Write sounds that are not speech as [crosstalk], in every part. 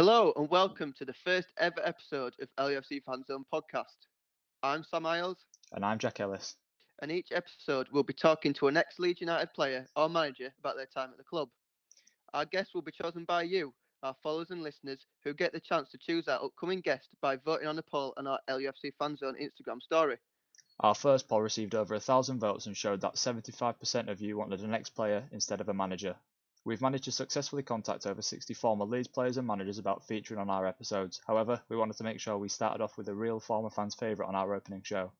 Hello and welcome to the first ever episode of LUFC Fan Zone podcast. I'm Sam Isles, And I'm Jack Ellis. and each episode we'll be talking to an ex Leeds United player or manager about their time at the club. Our guests will be chosen by you, our followers and listeners, who get the chance to choose our upcoming guest by voting on a poll on our LUFC Fan Zone Instagram story. Our first poll received over a thousand votes and showed that 75% of you wanted an ex player instead of a manager. We've managed to successfully contact over 60 former Leeds players and managers about featuring on our episodes. However, we wanted to make sure we started off with a real former fans' favourite on our opening show.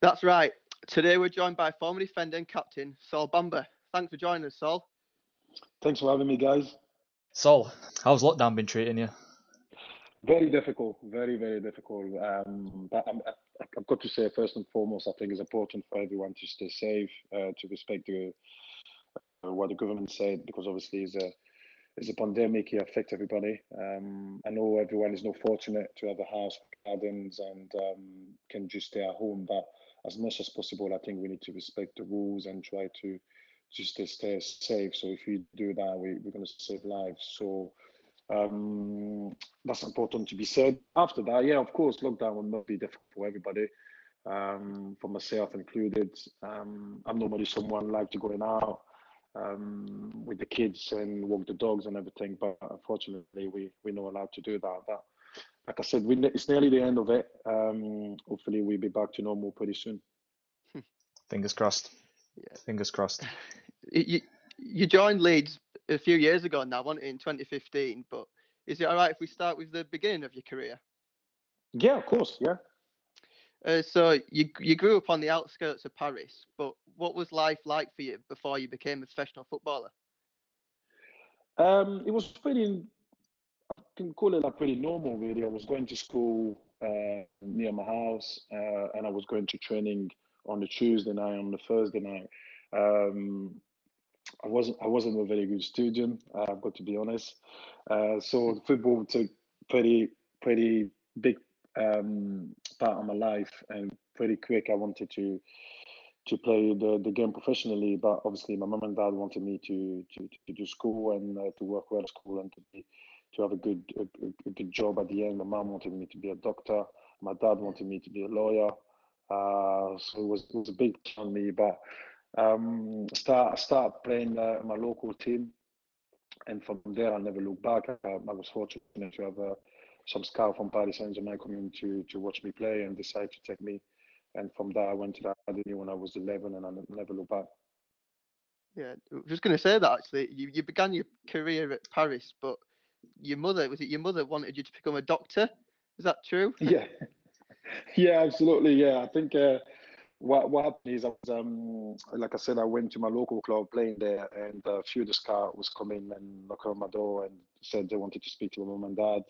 That's right. Today we're joined by former defender and captain Sol Bamba. Thanks for joining us, Sol. Thanks for having me, guys. Sol, how's lockdown been treating you? Very difficult, very, very difficult. Um, but I'm, I- I've got to say, first and foremost, I think it's important for everyone to stay safe, uh, to respect the, uh, what the government said, because obviously it's a, it's a pandemic, it affects everybody. Um, I know everyone is not fortunate to have a house, gardens, and um, can just stay at home, but as much as possible, I think we need to respect the rules and try to just stay, safe. So if we do that, we, we're going to save lives. So um, that's important to be said. After that, yeah, of course, lockdown will not be difficult for everybody, um, for myself included. Um, I'm normally someone like to going out um, with the kids and walk the dogs and everything, but unfortunately, we we're not allowed to do that. But like I said, we, it's nearly the end of it. Um, hopefully, we'll be back to normal pretty soon. Fingers crossed. Yeah. Fingers crossed. [laughs] You, you joined Leeds a few years ago now, wasn't it, in 2015? But is it all right if we start with the beginning of your career? Yeah, of course, yeah. Uh, so you you grew up on the outskirts of Paris, but what was life like for you before you became a professional footballer? Um, it was pretty, I can call it like pretty normal, really. I was going to school uh, near my house, uh, and I was going to training on the Tuesday night, on the Thursday night. Um, I wasn't, I wasn't a very good student. I've got to be honest. Uh, so football took pretty, pretty big um, part of my life, and pretty quick. I wanted to to play the, the game professionally, but obviously my mum and dad wanted me to to, to do school and uh, to work well at school and to be to have a good a, a- good job at the end. My mum wanted me to be a doctor. My dad wanted me to be a lawyer. Uh, so it was it was a big challenge on me, but um, start start playing uh, my local team, and from there I never looked back. I, I was fortunate to have uh, some scout from Paris Saint Germain coming to to watch me play and decide to take me. And from there I went to the academy when I was 11, and I never looked back. Yeah, I was just going to say that actually. You you began your career at Paris, but your mother was it your mother wanted you to become a doctor? Is that true? Yeah, [laughs] yeah, absolutely. Yeah, I think uh, what what happened is I was um like I said, I went to my local club playing there, and a few of the scout was coming and knocked on my door and said they wanted to speak to my mum and dad,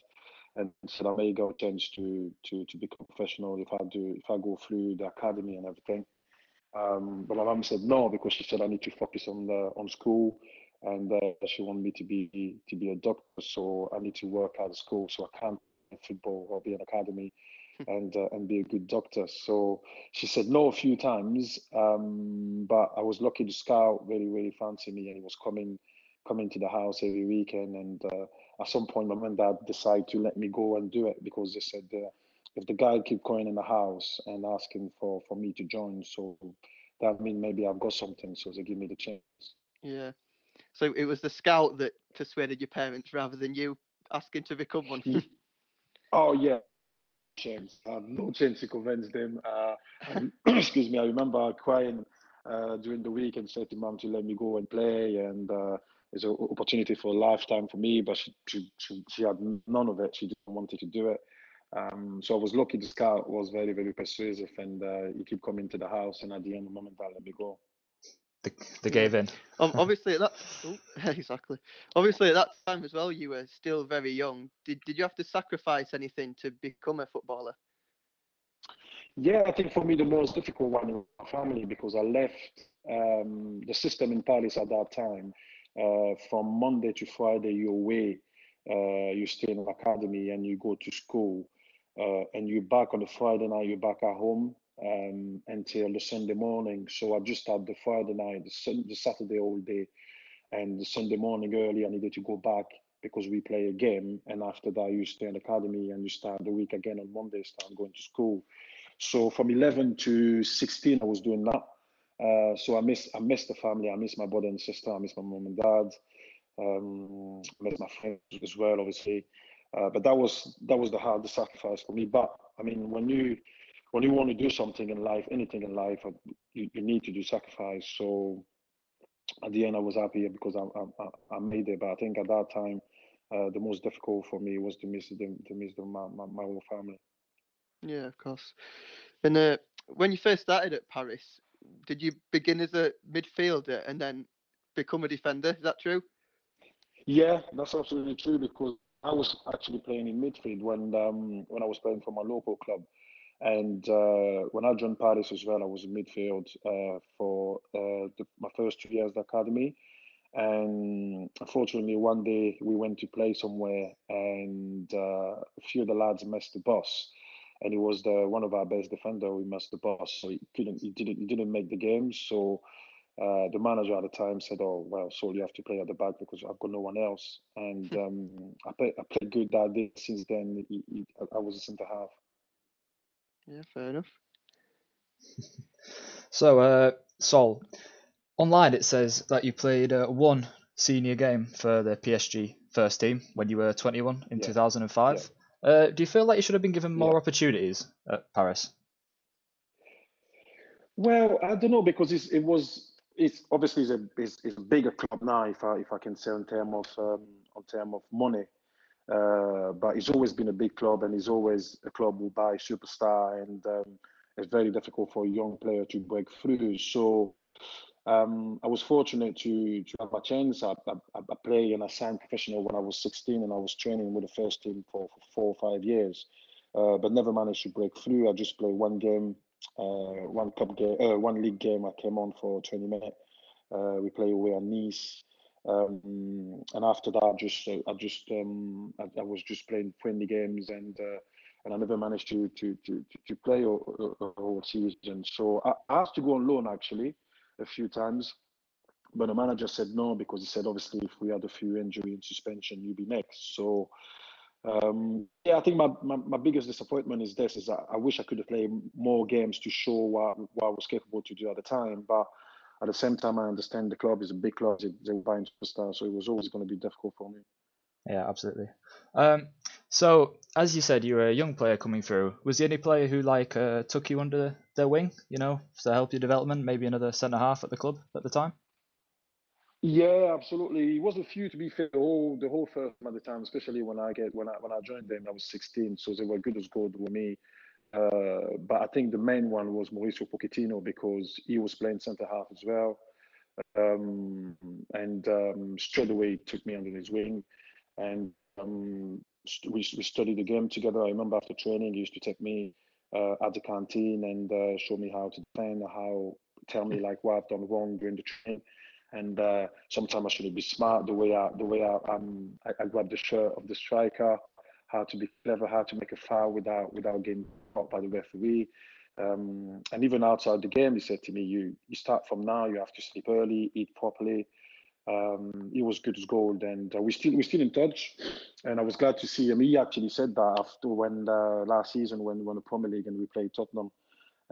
and said I may go a chance to to to become professional if I do if I go through the academy and everything. Um, but my mum said no because she said I need to focus on the on school, and uh, she wanted me to be to be a doctor, so I need to work at school, so I can't play football or be an academy and uh, and be a good doctor. So she said no a few times, um, but I was lucky. The scout really really fancy me, and he was coming coming to the house every weekend. And uh, at some point, my mum and dad decided to let me go and do it because they said uh, if the guy keep going in the house and asking for for me to join, so that means maybe I've got something. So they give me the chance. Yeah. So it was the scout that persuaded your parents rather than you asking to become one. [laughs] Oh yeah, chance. I had no chance to convince them. Uh, and- [clears throat] excuse me. I remember crying uh, during the week and said to mom to let me go and play, and uh, it's an opportunity for a lifetime for me. But she, she she she had none of it. She didn't want to do it. Um, so I was lucky. The scout was very very persuasive, and uh, he kept coming to the house. And at the end, the mom and dad let me go. They, they gave in. Um, [laughs] obviously at that oh, [laughs] exactly. Obviously at that time as well, you were still very young. Did did you have to sacrifice anything to become a footballer? Yeah, I think for me the most difficult one in my family because I left um, the system in Paris at that time. Uh, from Monday to Friday, you're away. Uh, you stay in an academy and you go to school, uh, and you're back on the Friday night. You're back at home um, until the Sunday morning. So I just had the Friday night, the, sun, the Saturday all day, and the Sunday morning early, I needed to go back because we play a game. And after that, you stay in the academy and you start the week again on Monday, start going to school. So from 11 to 16, I was doing that. Uh, so I miss I miss the family. I miss my brother and sister. I miss my mom and dad. Um, I miss my friends as well, obviously. Uh, but that was that was the hard sacrifice for me. But I mean, when you when you want to do something in life, anything in life, uh, you, you need to do sacrifice. So at the end, I was happy because I, I, I made it. But I think at that time, uh, the most difficult for me was to miss the to miss the, my, my, my whole family. Yeah, of course. And uh, when you first started at Paris, did you begin as a midfielder and then become a defender? Is that true? Yeah, that's absolutely true because I was actually playing in midfield when um, when I was playing for my local club. And uh, when I joined Paris as well, I was in midfield uh, for uh, the, my first two years at the academy. And unfortunately, one day we went to play somewhere, and uh, a few of the lads missed the bus, and he was the one of our best defender. We missed the bus, so he couldn't, he didn't, he didn't make the game. So uh, the manager at the time said, "Oh well, so you have to play at the back because I've got no one else." And [laughs] um, I, play, I played good that day. Since then, he, he, I was a centre half. Yeah, fair enough. [laughs] so, uh, Sol, online it says that you played uh, one senior game for the PSG first team when you were 21 in Yeah. 2005. Yeah. Uh, do you feel like you should have been given more Yeah. opportunities at Paris? Well, I don't know because it's, it was it's obviously it's a it's, it's a bigger club now if I if I can say in term of um, on term of money, uh, but it's always been a big club and it's always a club who buy superstar and um, it's very difficult for a young player to break through. So um, I was fortunate to to have a chance. I, I, I play and I signed professional when I was 16 and I was training with the first team for, for four or five years, uh, but never managed to break through. I just played one game uh, one cup game, uh, one league game. I came on for 20 minutes. Uh, we play away at Nice, um, and after that, just uh, I just um, I, I was just playing friendly games, and uh, and I never managed to to to to play a whole season. So I, I asked to go on loan actually a few times, but the manager said no because he said obviously if we had a few injury and suspension, you'd be next. So um, yeah, I think my, my, my biggest disappointment is this: is that I wish I could have played more games to show what, what I was capable to do at the time. But at the same time, I understand the club is a big club; they, they were buying superstars, so it was always going to be difficult for me. Yeah, absolutely. Um, so, as you said, you were a young player coming through. Was there any player who like uh, took you under their wing, you know, to help your development? Maybe another centre half at the club at the time. Yeah, absolutely. It was a few to be fair. The whole the whole first at the time, especially when I get when I when I joined them, I was 16, so they were good as gold with me. Uh, but I think the main one was Mauricio Pochettino because he was playing centre half as well, um, and um, straight away he took me under his wing, and um, st- we we studied the game together. I remember after training, he used to take me uh, at the canteen and uh, show me how to defend, how tell me like what I've done wrong during the training. And uh, sometimes I should be smart the way I the way I um I, I grab the shirt of the striker, how to be clever, how to make a foul without without getting caught by the referee. Um, and even outside the game, he said to me, "You you start from now. You have to sleep early, eat properly." Um, he was good as gold, and uh, we still we still in touch. And I was glad to see him. He actually said that after when uh, last season when we won the Premier League and we played Tottenham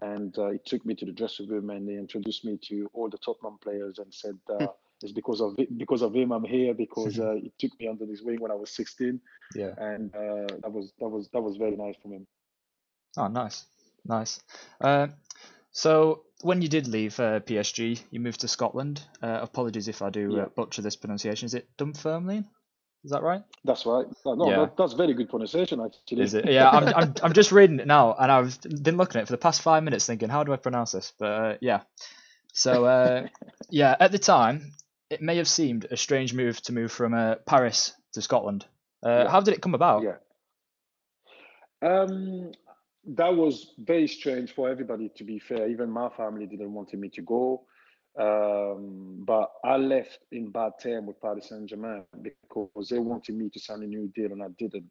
and uh, he took me to the dressing room and he introduced me to all the Tottenham players and said, uh, [laughs] "It's because of because of him I'm here because [laughs] uh, he took me under his wing when I was 16, Yeah. and uh, that was that was that was very nice from him." Oh, nice, nice. Uh, so when you did leave uh, PSG, you moved to Scotland. Uh, apologies if I do Yeah. uh, butcher this pronunciation. Is it Dunfermline? Is that right? That's right. No, Yeah. that, that's very good pronunciation actually. Is it? [laughs] Yeah, I'm, I'm, I'm just reading it now, and I've been looking at it for the past five minutes, thinking, how do I pronounce this? But uh, yeah. So uh, [laughs] yeah, at the time, it may have seemed a strange move to move from uh, Paris to Scotland. Uh, Yeah. How did it come about? Yeah. Um, that was very strange for everybody. To be fair, even my family didn't want me to go. Um, but I left in bad term with Paris Saint Germain because they wanted me to sign a new deal and I didn't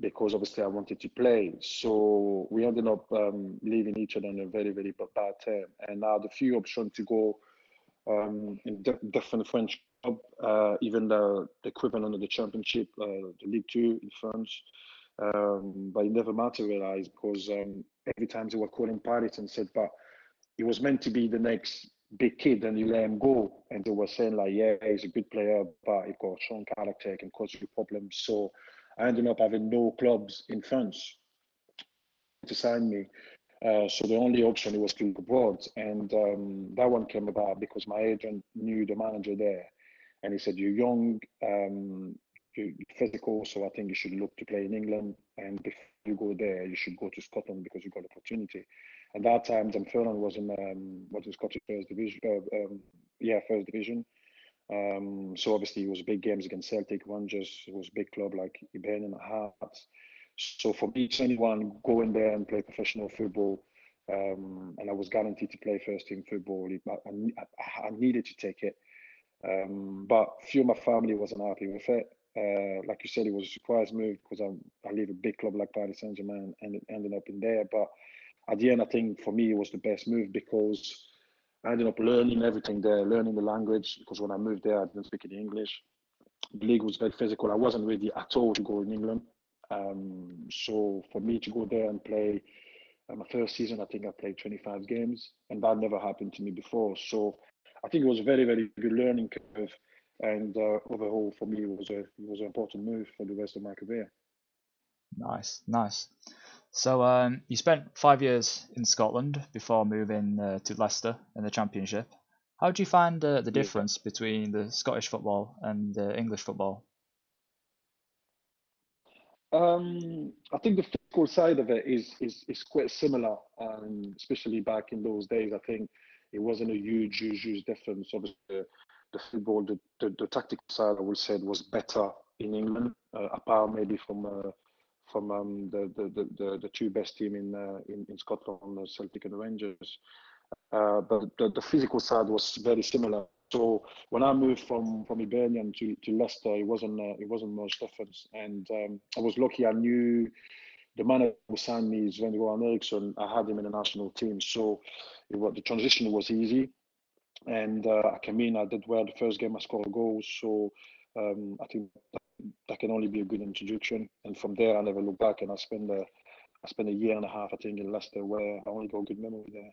because obviously I wanted to play. So we ended up um, leaving each other on a very, very bad term. And I had a few options to go um, in di- different French uh, even the, the, equivalent of the championship, uh, the League Two in France. Um, but it never materialized because um, every time they were calling Paris and said, but he was meant to be the next big kid and you let him go. And they were saying like, yeah, he's a good player, but he got a strong character, can cause you problems. So I ended up having no clubs in France to sign me. Uh, so the only option was to go abroad, and um, that one came about because my agent knew the manager there, and he said, "You're young, um, you're physical, so I think you should look to play in England, and before you go there, you should go to Scotland because you got opportunity." At that time, Dunfermline was in um, what is Scottish First Division, uh, um, yeah, First Division. Um, so obviously, it was big games against Celtic, Rangers. It was big club like Hibernian Hearts. So for me, anyone go in there and play professional football, um, and I was guaranteed to play first team football. I, I, I needed to take it, um, but few of my family wasn't happy with it. Uh, like you said, it was a surprise move because I, I leave a big club like Paris Saint Germain and it ended up in there. But at the end, I think for me it was the best move because I ended up learning everything there, learning the language. Because when I moved there, I didn't speak any English. The league was very physical. I wasn't ready at all to go in England. Um, so for me to go there and play uh, my first season, I think I played 25 games, and that never happened to me before. So I think it was a very, very good learning curve, and uh, overall for me, it was a it was an important move for the rest of my career. Nice, nice. So um, you spent five years in Scotland before moving uh, to Leicester in the Championship. How do you find uh, the difference between the Scottish football and the English football? Um, I think the physical side of it is is, is quite similar, um, especially back in those days. I think it wasn't a huge, huge, huge difference. Obviously, the, the football, the, the, the tactical side, I would say, was better in England, uh, apart maybe from uh, from um, the, the, the, the two best team in, uh, in in Scotland, the Celtic and the Rangers. Uh, but the, the physical side was very similar. So when I moved from from Hibernian to, to Leicester, it wasn't uh, it wasn't much difference, and um, I was lucky. I knew the man who signed me is Sven Eriksson. I had him in the national team, so it was, the transition was easy. And uh, I came in, I did well the first game, I scored a goal. So um, I think that, can only be a good introduction. And from there, I never looked back, and I spent a, I spent a year and a half, I think, in Leicester, where I only got good memory there.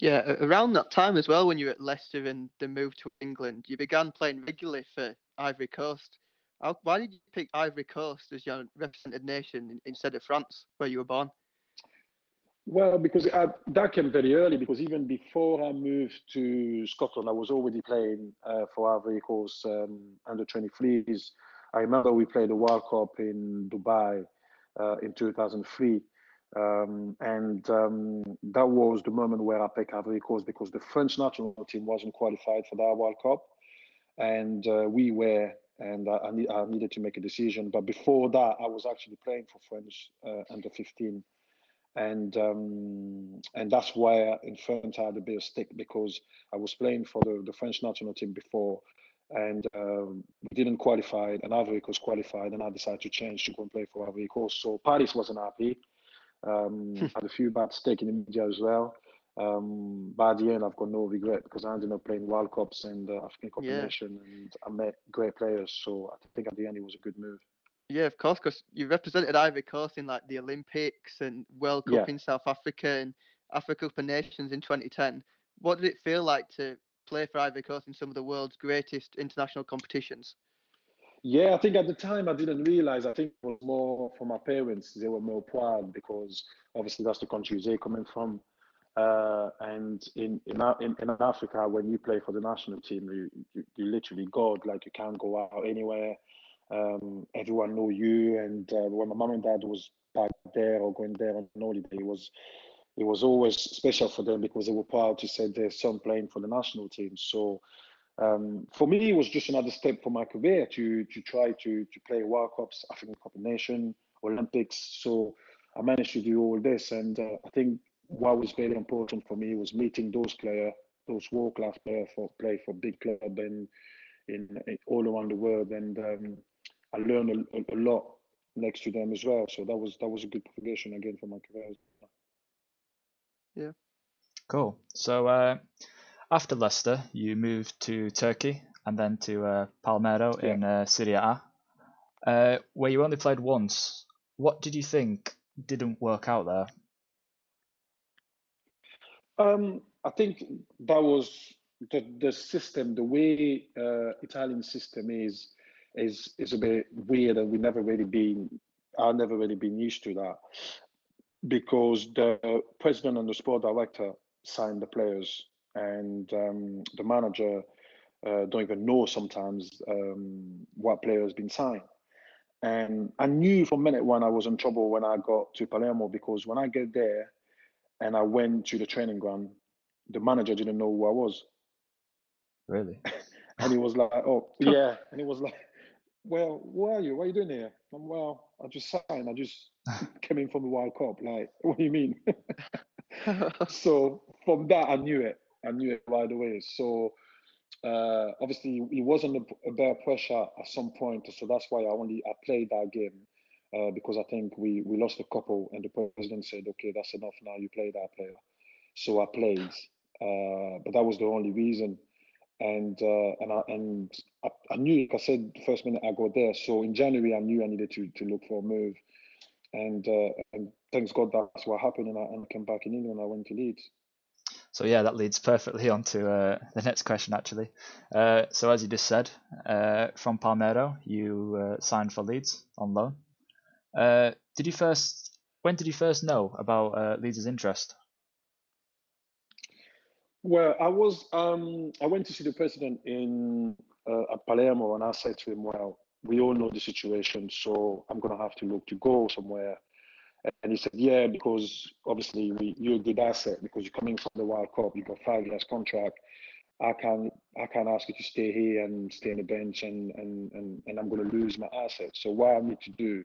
Yeah, around that time as well, when you were at Leicester and the move to England, you began playing regularly for Ivory Coast. How, why did you pick Ivory Coast as your represented nation instead of France, where you were born? Well, because I, that came very early. Because even before I moved to Scotland, I was already playing uh, for Ivory Coast um, under 23s. I remember we played the World Cup in Dubai uh, in 2003 um, and um, that was the moment where I picked Ivory Coast because the French national team wasn't qualified for that World Cup, and uh, we were, and I, I, need, I, needed to make a decision. But before that, I was actually playing for French uh, under 15, and um, and that's why in France I had a bit of stick because I was playing for the, the French national team before, and um, we didn't qualify, and Ivory Coast qualified, and I decided to change to go and play for Ivory Coast. So Paris wasn't happy um, hmm. had a few bad mistakes in the media as well. Um, at the end, I've got no regret because I ended up playing World Cups and uh, African combination, yeah. and I met great players. So I think at the end it was a good move. Yeah, of course, because you represented Ivory Coast in like the Olympics and World Cup yeah. in South Africa and Africa Cup of Nations in 2010. What did it feel like to play for Ivory Coast in some of the world's greatest international competitions? Yeah, I think at the time I didn't realize. I think it was more for my parents. They were more proud because obviously that's the country they're coming from. Uh, and in, in in in Africa, when you play for the national team, you you, you literally God. Like you can't go out anywhere. Um, everyone know you. And uh, when my mom and dad was back there or going there on holiday, it was it was always special for them because they were proud to say their son playing for the national team. So um, for me, it was just another step for my career to to try to to play World Cups, African Cup of Nation, Olympics. So I managed to do all this, and uh, I think what was very important for me was meeting those players, those world class players for play for big club and in, in all around the world, and um, I learned a, a, lot next to them as well. So that was that was a good progression again for my career. Yeah. Cool. So. Uh After Leicester, you moved to Turkey and then to uh, Palmero Yeah. in uh, Serie A, uh, where you only played once. What did you think didn't work out there? Um, I think that was the the system, the way uh, Italian system is is is a bit weird, and we've never really been. I've never really been used to that because the president and the sport director sign the players, and um, the manager uh, don't even know sometimes um, what player has been signed. And I knew from minute one I was in trouble when I got to Palermo because when I get there and I went to the training ground, the manager didn't know who I was. Really? [laughs] And he was like, oh, [laughs] yeah. And he was like, well, who are you? What are you doing here? I'm, well, I just signed. I just [laughs] came in from the World Cup. Like, what do you mean? so from that, I knew it. I knew it right away. So uh, obviously, he was under of pressure at some point. So that's why I only I played that game uh, because I think we we lost a couple, and the president said, "Okay, that's enough now. You play that player." So I played, uh, but that was the only reason. And uh, and I and I, I knew, like I said, the first minute I got there. So in January, I knew I needed to to look for a move, and uh, and thanks God that's what happened. And I, and I came back in England. I went to Leeds. So yeah, that leads perfectly on to uh, the next question actually. Uh, so as you just said, uh, from Palmero, you uh, signed for Leeds on loan. Uh, did you first? When did you first know about uh, Leeds' interest? Well, I was um I went to see the president in at Palermo, and I said to him, "Well, we all know the situation, so I'm gonna have to look to go somewhere." And he said, "Yeah, because obviously we, you're a good asset because you're coming from the World Cup. you've got five years contract. I can't, I can't ask you to stay here and stay on the bench, and and and, and I'm gonna lose my asset. So what I need to do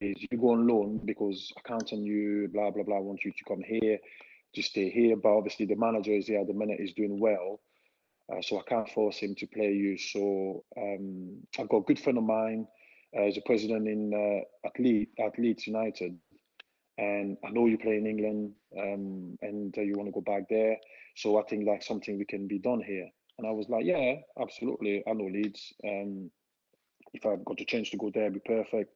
is you go on loan because I count on you. Blah blah blah. I want you to come here." to stay here. But obviously, the manager is here at the minute, is doing well. Uh, so I can't force him to play you. So um, I've got a good friend of mine, uh, he's a president in uh, at, Le- at Leeds United. And I know you play in England um, and uh, you want to go back there. So I think like something we can be done here. And I was like, yeah, absolutely. I know Leeds. Um, if I've got the chance to go there, it'd be perfect.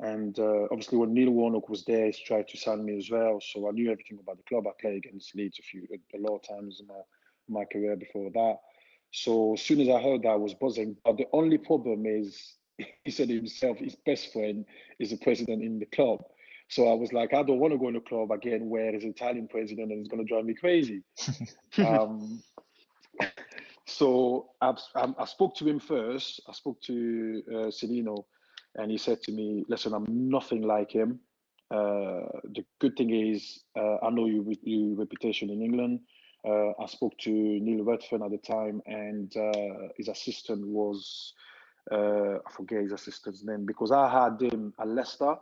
And uh, obviously, when Neil Warnock was there, he tried to sign me as well. So I knew everything about the club. I played against Leeds a few, a lot of times in my, my career before that. So as soon as I heard that, I was buzzing. But the only problem is, [laughs] he said himself, his best friend is the president in the club. So I was like, I don't want to go in a club again where there's an Italian president and it's going to drive me crazy. [laughs] um, so I, I spoke to him first. I spoke to uh, Cellino and he said to me, "Listen, I'm nothing like him. Uh, the good thing is, uh, I know your, your reputation in England. Uh, I spoke to Neil Redfearn at the time, and uh, his assistant was uh, I forget his assistant's name because I had him at Leicester,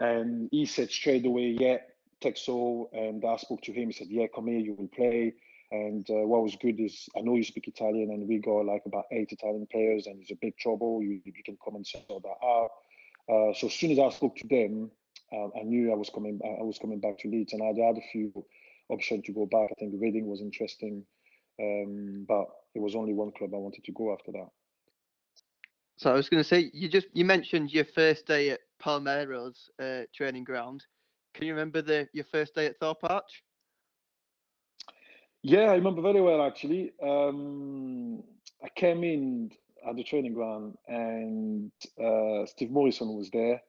and he said straight away, "Yeah, Texo." And I spoke to him. He said, "Yeah, come here, you will play." And uh, what was good is I know you speak Italian, and we got like about eight Italian players, and it's a big trouble. You, you can come and sort that out. Uh, so as soon as I spoke to them, um, I knew I was coming. I was coming back to Leeds, and I had a few options to go back. I think Reading was interesting, um, but it was only one club I wanted to go after that. So I was going to say, you just you mentioned your first day at Palmeiras uh, training ground. Can you remember the your first day at Thorpe Arch? Yeah, I remember very well actually. Um, I came in at the training ground and uh, Steve Morison was there.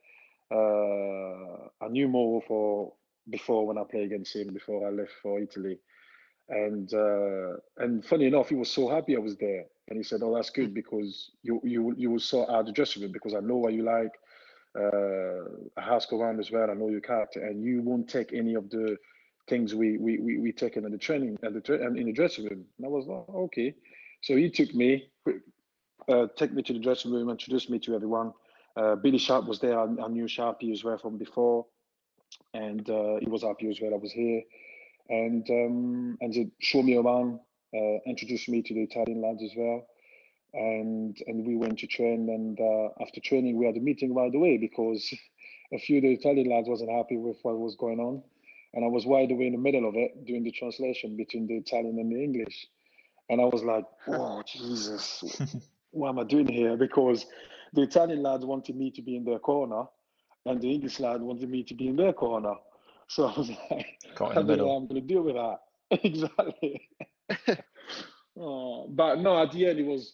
Uh, I knew Moro for before when I played against him before I left for Italy, and uh, and funny enough, he was so happy I was there, and he said, "Oh, that's good because you you you will sort out the dressing room because I know what you like. Uh, I ask around as well. I know your character, and you won't take any of the things we we we, we taken in the training at the tra- in the dressing room." And I was like, "Okay." So he took me, uh, take me to the dressing room, introduced me to everyone. Uh, Billy Sharp was there. I, I knew Sharpie as well from before, and uh, he was happy as well. I was here, and um, and they showed me around, uh, introduced me to the Italian lads as well, and and we went to train. And uh, after training, we had a meeting right away because [laughs] a few of the Italian lads wasn't happy with what was going on, and I was wide away in the middle of it doing the translation between the Italian and the English. And I was like, oh, [laughs] Jesus, [laughs] what am I doing here? Because the Italian lads wanted me to be in their corner, and the English lad wanted me to be in their corner. So I was like, I don't know how I'm going to deal with that. exactly. [laughs] oh, but no, at the end, it was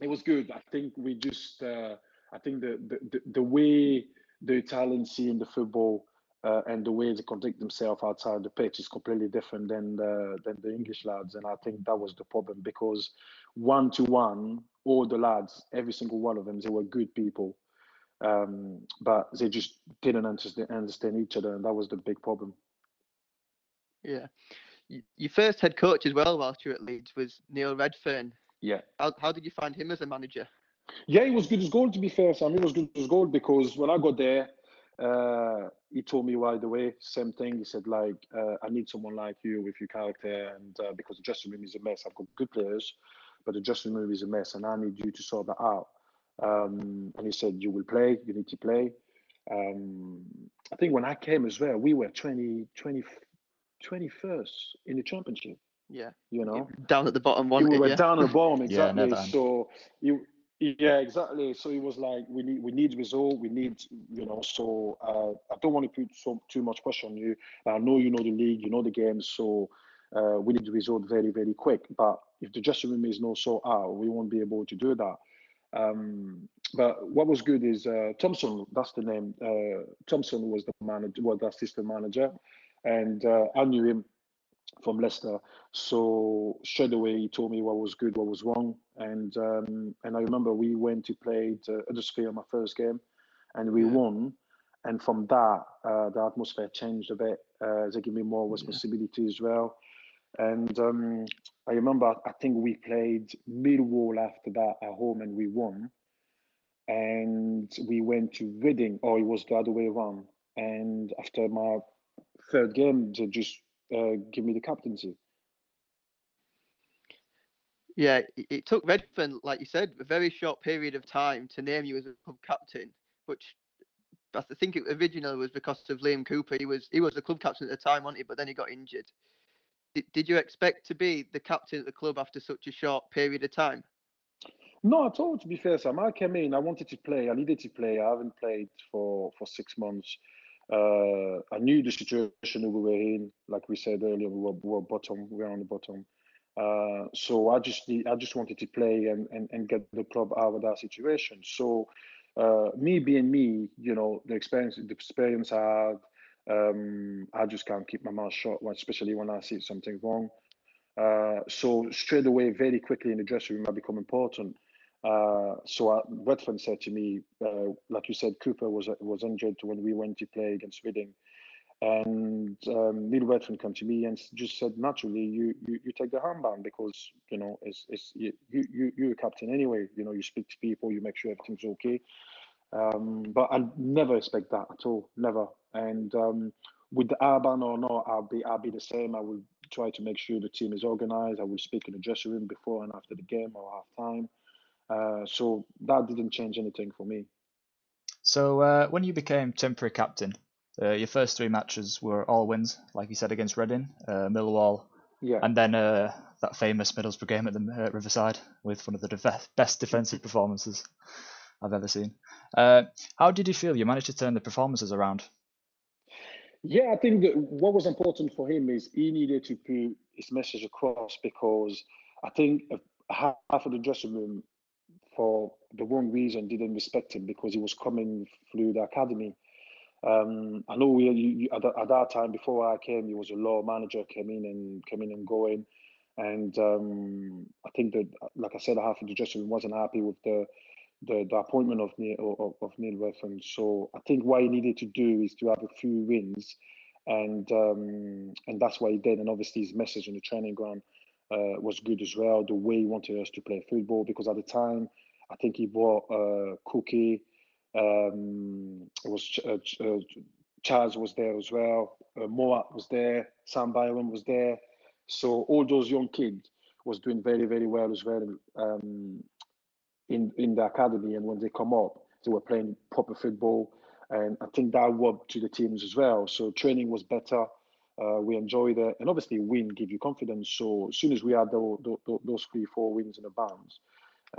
it was good. I think we just, uh, I think the, the the the way the Italians see in the football uh, and the way they conduct themselves outside the pitch is completely different than the, than the English lads, and I think that was the problem because one to one, all the lads, every single one of them, they were good people, um, but they just didn't understand, understand each other, and that was the big problem. Yeah. Y- Your first head coach as well, whilst you were at Leeds, was Neil Redfearn. Yeah. How, how did you find him as a manager? Yeah, he was good as gold to be fair, Sam. He was good as gold because when I got there, uh, he told me right away, same thing. He said, like, uh, I need someone like you with your character, and uh, because the dressing room is a mess. I've got good players, but the dressing room is a mess, and I need you to sort that out. Um, and he said, you will play, you need to play. Um, I think when I came as well, we were 20, 20, 21st in the championship, Yeah. you know? Down at the bottom one. we one. were yeah. down at the bottom [laughs] exactly. never end. so you, yeah, exactly. So it was like we need we need result. We need you know. So uh, I don't want to put so too much pressure on you. I know you know the league, you know the game, So uh, we need the result very very quick. But if the dressing room is not so out, we won't be able to do that. Um, but what was good is uh, Thompson. That's the name. Uh, Thompson was the manager, was the assistant manager, and uh, I knew him from Leicester. So straight away he told me what was good, what was wrong, and um, and I remember we went to play uh, Huddersfield my first game, and we Yeah. won. And from that, uh, the atmosphere changed a bit. Uh, they gave me more responsibility as well. And um, I remember, I think we played Millwall after that at home, and we won. And we went to Reading, or it was the other way around. And after my third game, they just uh, give me the captaincy. Yeah, it, it took Redfearn, like you said, a very short period of time to name you as a club captain, which I think it originally was because of Liam Cooper. He was he was the club captain at the time, wasn't he? But then he got injured. Did, did you expect to be the captain at the club after such a short period of time? No, at all. To be fair, Sam, I came in. I wanted to play. I needed to play. I haven't played for for six months. Uh, I knew the situation we were in. Like we said earlier, we were, we were bottom. We were on the bottom. Uh, so I just I just wanted to play and, and, and get the club out of that situation. So uh, me being me, you know, the experience the experience I had, um, I just can't keep my mouth shut, especially when I see something wrong. Uh, so straight away, very quickly in the dressing room, I become important. Uh, so I, Redfearn said to me, uh, like you said, Cooper was was injured when we went to play against Reading, and um, Neil Redfearn came to me and just said, naturally, you you, you take the armband because you know it's, it's you you you're a captain anyway. You know, you speak to people, you make sure everything's okay. Um, but I never expect that at all, never. And um, with the armband or not, I'll be I'll be the same. I will try to make sure the team is organized. I will speak in the dressing room before and after the game or half time. Uh, so that didn't change anything for me. So uh, when you became temporary captain, uh, your first three matches were all wins, like you said, against Reading, uh, Millwall, Yeah. and then uh, that famous Middlesbrough game at the uh, Riverside with one of the def- [laughs] best defensive performances I've ever seen. Uh, how did you feel you managed to turn the performances around? Yeah, I think that what was important for him is he needed to put his message across because I think half of the dressing room, for the wrong reason, didn't respect him because he was coming through the academy. Um, I know we, you, at, that, at that time before I came, he was a law manager, came in and came in and going, and um, I think that, like I said, half of the dressing room wasn't happy with the the, the appointment of Neil of, of Neil Redfearn. So I think what he needed to do is to have a few wins, and um, and that's what he did. And obviously his message on the training ground uh, was good as well. The way he wanted us to play football, because at the time I think he brought uh, Cookie. Um, it was uh, uh, Charles was there as well. Uh, Mowatt was there. Sam Byram was there. So all those young kids was doing very very well as well. Um, in in the academy and when they come up they were playing proper football and I think that worked to the teams as well so training was better Uh, we enjoyed it, and obviously, win give you confidence. So as soon as we had those, those three, four wins in a bounce,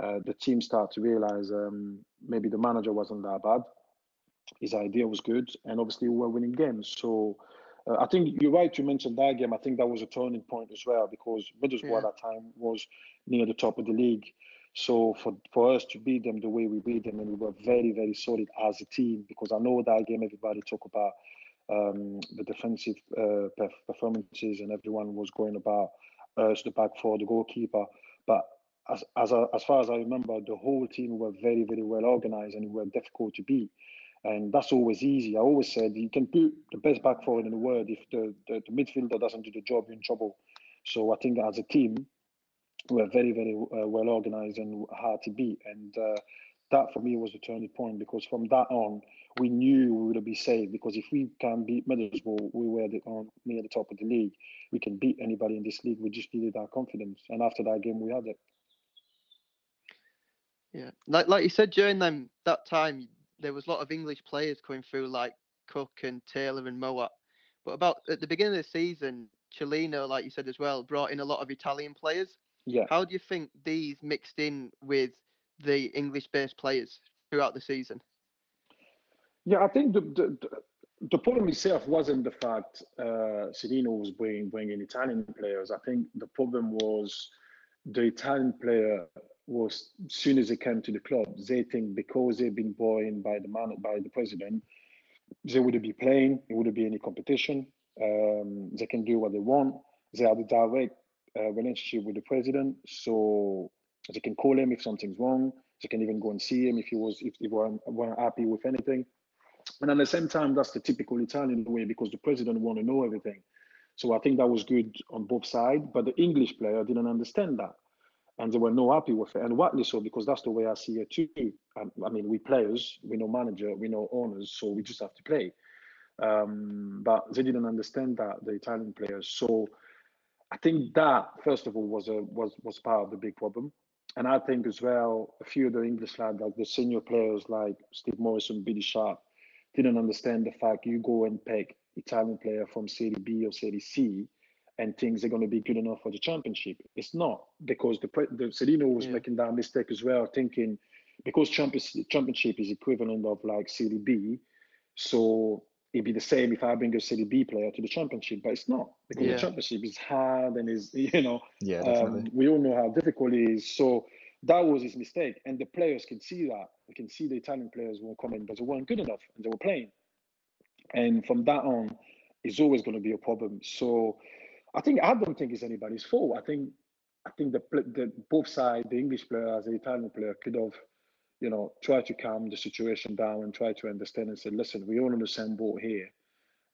uh, the team start to realize um, maybe the manager wasn't that bad. His idea was good, and obviously we were winning games. So uh, I think you're right to mention that game. I think that was a turning point as well because Middlesbrough yeah. at that time was near the top of the league. So for, for us to beat them the way we beat them, and we were very, very solid as a team because I know that game everybody talk about um, the defensive uh, performances and everyone was going about us, the back four, the goalkeeper. But as as, a, as far as I remember, the whole team were very, very well organized and were difficult to beat. And that's always easy. I always said you can put the best back four in the world. If the, the, the midfielder doesn't do the job, you're in trouble. So I think as a team, we're very, very uh, well organized and hard to beat. And uh, that for me was the turning point because from that on, we knew we would be safe because if we can beat Middlesbrough, we were the, on, near the top of the league. We can beat anybody in this league. We just needed our confidence. And after that game, we had it. Yeah, like like you said during them that time, there was a lot of English players coming through, like Cook and Taylor and Mowatt. But about at the beginning of the season, Cellino, like you said as well, brought in a lot of Italian players. Yeah. How do you think these mixed in with the English-based players throughout the season? Yeah, I think the the, the problem itself wasn't the fact uh, was bringing bringing Italian players. I think the problem was the Italian player was soon as they came to the club, they think because they've been brought in by the man by the president, they wouldn't be playing. It wouldn't be any competition. Um, they can do what they want. They have a direct uh, relationship with the president, so they can call him if something's wrong. They can even go and see him if he was if they weren't, weren't happy with anything. And at the same time, that's the typical Italian way because the president want to know everything. So I think that was good on both sides. But the English player didn't understand that and they were not happy with it, and rightly so because that's the way I see it too. Um, I mean, we players, we know manager, we know owners, so we just have to play. Um, but they didn't understand that the Italian players. So I think that first of all was a was was part of the big problem, and I think as well a few of the English lads, like the senior players like Steve Morison, Billy Sharp, didn't understand the fact you go and pick Italian player from Serie B or Serie C and things are going to be good enough for the championship. It's not because the the Cellino was yeah. making that mistake as well, thinking because championship is equivalent of like Serie B, so it'd be the same if I bring a Serie B player to the championship, but it's not because yeah. the championship is hard and is [laughs] you know yeah um, we all know how difficult it is. So that was his mistake, and the players can see that. They can see the Italian players were coming, but they weren't good enough, and they were playing. And from that on, it's always going to be a problem. So I think I don't think it's anybody's fault. I think I think the, the both sides, the English player as the Italian player, could have, you know, tried to calm the situation down and try to understand and say, listen, we're all on the same boat here.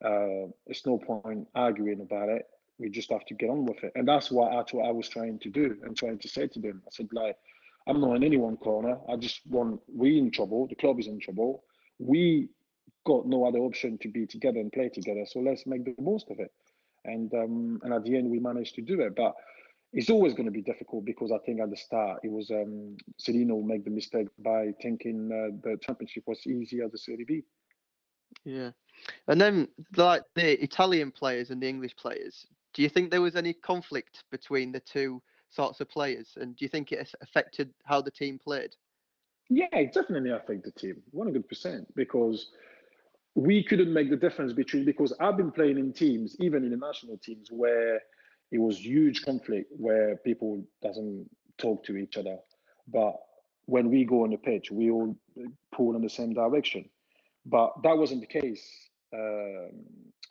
Uh, it's no point arguing about it. We just have to get on with it, and that's what I, what I was trying to do and trying to say to them. I said, like, I'm not in any one corner. I just want we in trouble. The club is in trouble. We got no other option to be together and play together. So let's make the most of it and um, and at the end we managed to do it. But it's always going to be difficult because I think at the start it was um, Cellino make the mistake by thinking uh, the championship was easy as the Serie B. Yeah, and then like the Italian players and the English players, do you think there was any conflict between the two sorts of players, and do you think it affected how the team played? Yeah, it definitely affected the team, one hundred percent, because we couldn't make the difference between because I've been playing in teams, even in the national teams, where it was huge conflict where people doesn't talk to each other. But when we go on the pitch, we all pull in the same direction. But that wasn't the case, um,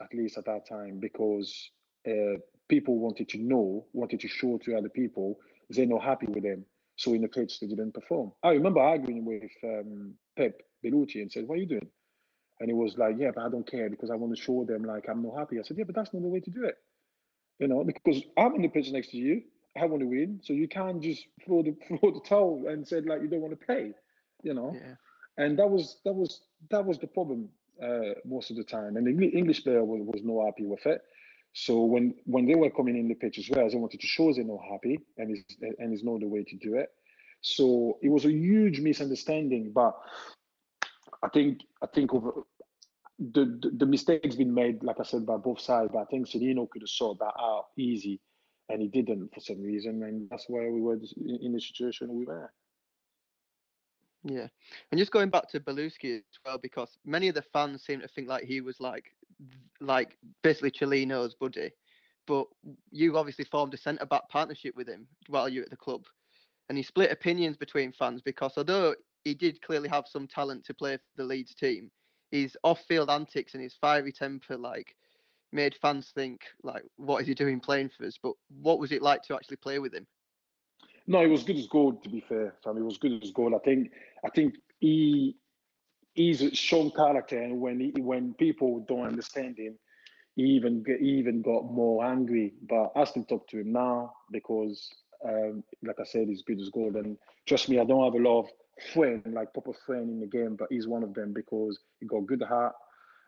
at least at that time, because uh, people wanted to know, wanted to show to other people they're not happy with them. So in the pitch, they didn't perform. I remember arguing with um, Pep Bellusci and said, "What are you doing? And he was like, yeah, but I don't care because I want to show them like I'm not happy. I said, yeah, but that's not the way to do it. You know, because I'm in the pitch next to you. I want to win. So you can't just throw the [laughs] throw the towel and said like you don't want to play. You know. Yeah. And that was that was that was the problem uh, most of the time. And the English player was, was not happy with it. So when when they were coming in the pitch as well, they wanted to show they're not happy, and it's and it's not the way to do it. So it was a huge misunderstanding. But I think I think over the, the, the mistakes been made, like I said, by both sides. But I think Cellino could have sorted that out easy, and he didn't for some reason, and that's why we were in the situation we were. Yeah, and just going back to Bellusci as well, because many of the fans seem to think like he was like, like basically Cellino's buddy, but you obviously formed a centre back partnership with him while you were at the club, and he split opinions between fans because although he did clearly have some talent to play for the Leeds team, his off-field antics and his fiery temper like made fans think like, what is he doing playing for us? But what was it like to actually play with him? No, it was good as gold. To be fair, Sam, it was good as gold. I think, I think he he's strong character, and when he, when people don't understand him, he even he even got more angry. But I still talk to him now because, um, like I said, he's good as gold. And trust me, I don't have a lot of friend, like proper friend in the game, but he's one of them because he got good heart,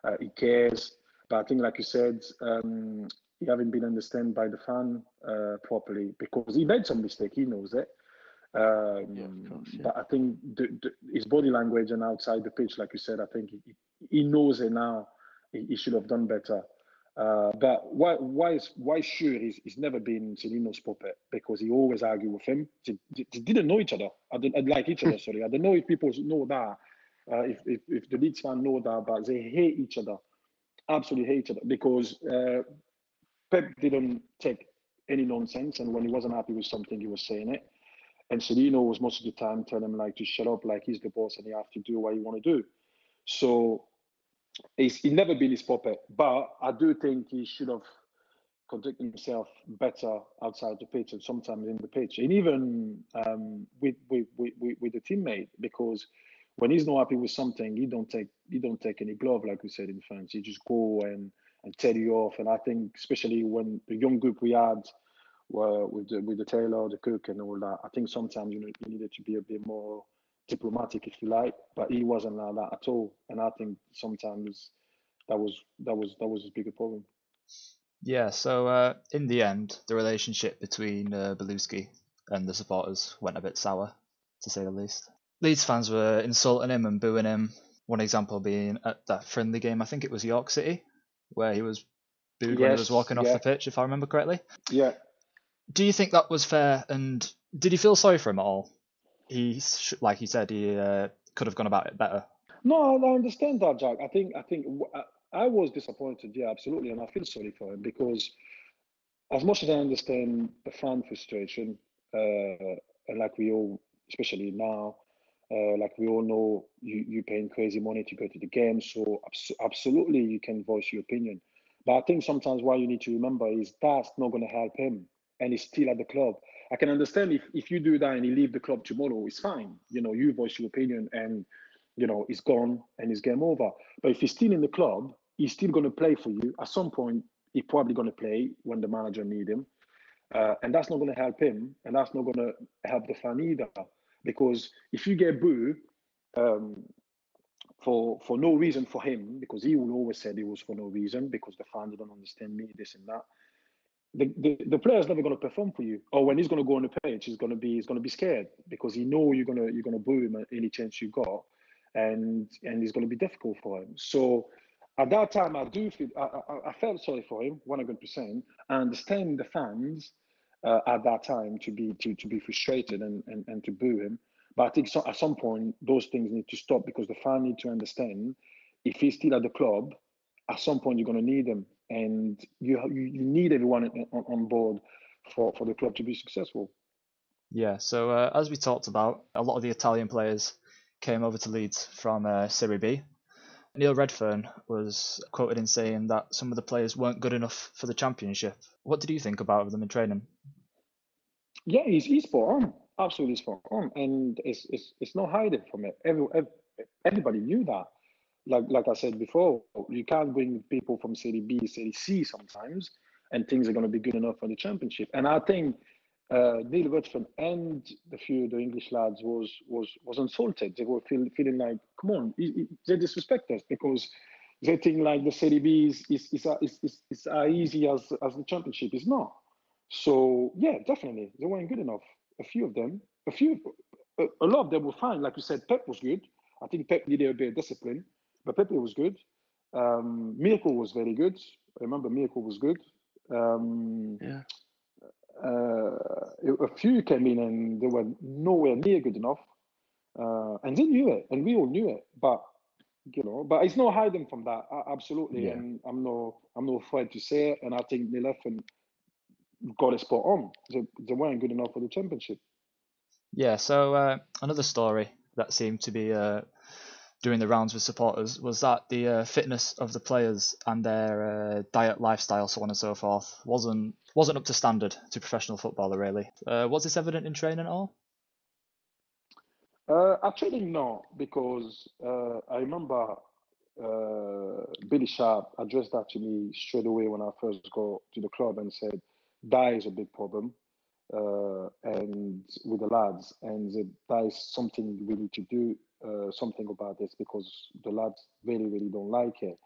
uh, he cares. But I think, like you said, um, he haven't been understood by the fan uh, properly because he made some mistake. He knows it. Um, yeah, course, yeah. But I think the, the, his body language and outside the pitch, like you said, I think he, he knows it now. He, he should have done better. Uh, but why why is why sure he's, he's never been Cellino's puppet because he always argue with him. They, they didn't know each other. I don't like each other. [laughs] Sorry, I don't know if people know that. Uh, if, if if the Leeds fan know that, but they hate each other. Absolutely hate each other because uh, Pep didn't take any nonsense, and when he wasn't happy with something, he was saying it. And Cellino was most of the time telling him like to shut up, like he's the boss and you have to do what you want to do. So he's, he's never been his puppet, but I do think he should have conducted himself better outside the pitch and sometimes in the pitch, and even um, with, with with with the teammate because when he's not happy with something, he don't take he don't take any glove like we said in France. He just go and and you off. And I think especially when the young group we had were with the, with the Taylor, the Cook, and all that, I think sometimes you know you needed to be a bit more diplomatic, if you like. But he wasn't like that at all. And I think sometimes that was that was that was his bigger problem. Yeah. So uh, in the end, the relationship between uh, Bellusci and the supporters went a bit sour, to say the least. Leeds fans were insulting him and booing him. One example being at that friendly game, I think it was York City, where he was booed yes, when he was walking off the pitch, if I remember correctly. Yeah. Do you think that was fair? And did you feel sorry for him at all? He, like he said, he uh, could have gone about it better. No, I understand that, Jack. I think, I think I was disappointed. Yeah, absolutely, and I feel sorry for him because, as much as I understand the fan frustration, uh, and like we all, especially now, uh, like we all know, you you paying crazy money to go to the game, so abs- absolutely you can voice your opinion. But I think sometimes what you need to remember is that's not going to help him, and he's still at the club. I can understand if if you do that and he leave the club tomorrow, it's fine. You know, you voice your opinion, and you know he's gone and it's game over. But if he's still in the club, he's still going to play for you. At some point, he's probably going to play when the manager need him, uh, and that's not going to help him, and that's not going to help the fan either. Because if you get booed um, for for no reason for him, because he will always say it was for no reason, because the fans don't understand me, this and that. The, the, the player's never going to perform for you. Or when he's going to go on the pitch, he's going to be he's going to be scared because he know you're going to you're going to boo him at any chance you got, and and it's going to be difficult for him. So at that time, I do feel I, I, I felt sorry for him, 100%. I understand the fans uh, at that time to be to, to be frustrated and, and, and to boo him. But I think so, at some point those things need to stop because the fan need to understand if he's still at the club, at some point you're going to need him, and you you, you need everyone on, on board for, for the club to be successful. Yeah. So uh, as we talked about, a lot of the Italian players came over to Leeds from uh, Serie B. Neil Redfearn was quoted in saying that some of the players weren't good enough for the championship. What did you think about them in training? Yeah, he's, he's spot on, absolutely spot on, and it's it's it's not hiding from it. Every, everybody knew that. Like like I said before, you can't bring people from Serie B, Serie C sometimes, and things are going to be good enough for the championship. And I think uh, Neil Redfearn and the few the English lads was was was insulted. They were feel, feeling like, come on, they disrespect us because they think like the Serie B is is is, is, is, is as easy as as the championship. is not. So yeah, definitely they weren't good enough. A few of them, a few, a, a lot of them were fine. Like you said, Pep was good. I think Pep needed a bit of discipline, but Pepe was good. Um, Miracle was very good. I remember Miracle was good. Um, Yeah. uh, a few came in and they were nowhere near good enough, uh, and they knew it, and we all knew it. But you know, but it's no hiding from that. Absolutely, Yeah. and I'm no, I'm not afraid to say it. And I think Neil Redfearn got it spot on. They, they weren't good enough for the championship. Yeah, so uh, another story that seemed to be uh, doing the rounds with supporters was that the uh, fitness of the players and their uh, diet, lifestyle, so on and so forth, wasn't wasn't up to standard to professional footballer really. Uh, was this evident in training at all? Uh, actually, no, because uh, I remember uh, Billy Sharp addressed that to me straight away when I first got to the club and said, that is a big problem uh, and with the lads, and that, that is something we need to do uh, something about this because the lads really, really don't like it.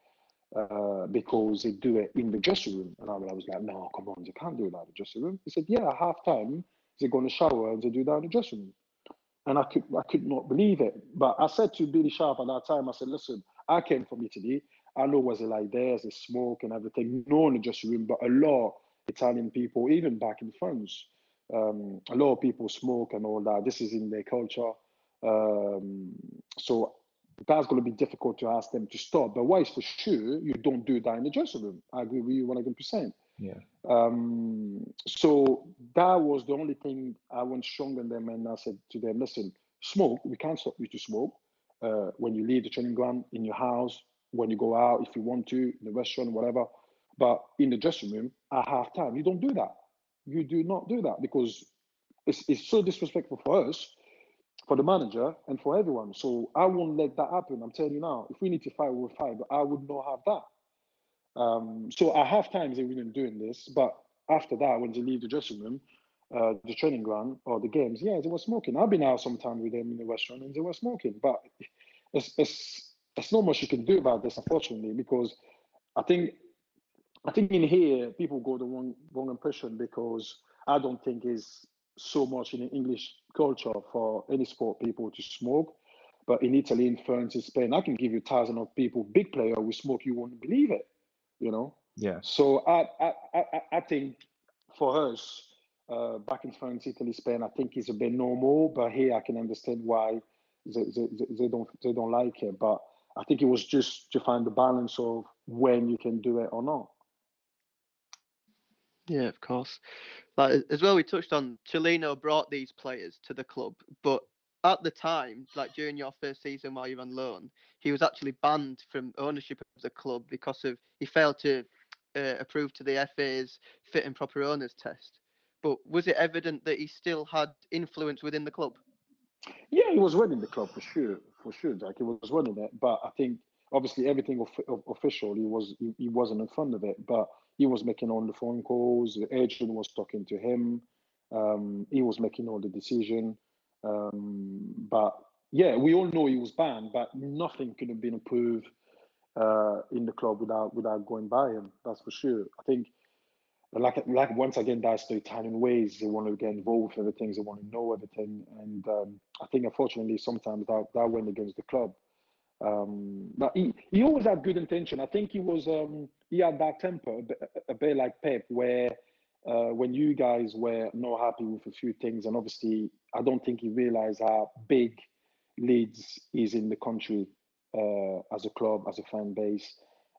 Uh, because they do it in the dressing room. And I was like, no, come on, you can't do that in the dressing room. He said, yeah, half time, they go in the shower and they do that in the dressing room. And I could I could not believe it. But I said to Billy Sharp at that time, I said, listen, I came from Italy. I know what's it like there, there's smoke and everything, no in the dressing room, but a lot Italian people, even back in France, um, a lot of people smoke and all that. This is in their culture. Um, so that's going to be difficult to ask them to stop. But why is for sure you don't do that in the dressing room? I agree with you 100%. Yeah. Um, so that was the only thing I went strong on them and I said to them, listen, smoke, we can't stop you to smoke. Uh, when you leave the training ground, in your house, when you go out, if you want to, in the restaurant, whatever. But in the dressing room, at half time, you don't do that. You do not do that because it's, it's so disrespectful for us, for the manager, and for everyone. So I won't let that happen. I'm telling you now, if we need to fight, we'll fight, but I would not have that. Um, so at half times they weren't doing this, but after that, when they leave the dressing room, uh, the training ground or the games, yeah, they were smoking. I've been out sometime with them in the restaurant and they were smoking, but it's it's it's not much you can do about this, unfortunately, because I think I think in here people go the wrong wrong impression because I don't think it's so much in the English culture for any sport people to smoke. But in Italy, in France, in Spain, I can give you thousands of people, big player who smoke, you won't believe it, you know. Yeah. So I I, I, I think for us, uh, back in France, Italy, Spain, I think it's a bit normal. But here, I can understand why they, they, they don't they don't like it. But I think it was just to find the balance of when you can do it or not. Yeah, of course. Like as well, we touched on Cellino brought these players to the club, but at the time, like during your first season while you were on loan, he was actually banned from ownership of the club because of he failed to uh, approve to the FA's fit and proper owners test. But was it evident that he still had influence within the club? Yeah, he was running the club for sure, for sure. Like he was running it, but I think obviously everything of, official, he was he, he wasn't in front of it, but he was making all the phone calls. The agent was talking to him. Um, he was making all the decision. Um, but yeah, we all know he was banned, but nothing could have been approved uh, in the club without without going by him. That's for sure. I think, like like once again, that's the Italian ways. They want to get involved with everything. They want to know everything, and um, I think unfortunately sometimes that that went against the club. Um, but he, he always had good intention. I think he was um, he had that temper a bit, like Pep, where uh, when you guys were not happy with a few things, and obviously I don't think he realized how big Leeds is in the country uh, as a club, as a fan base,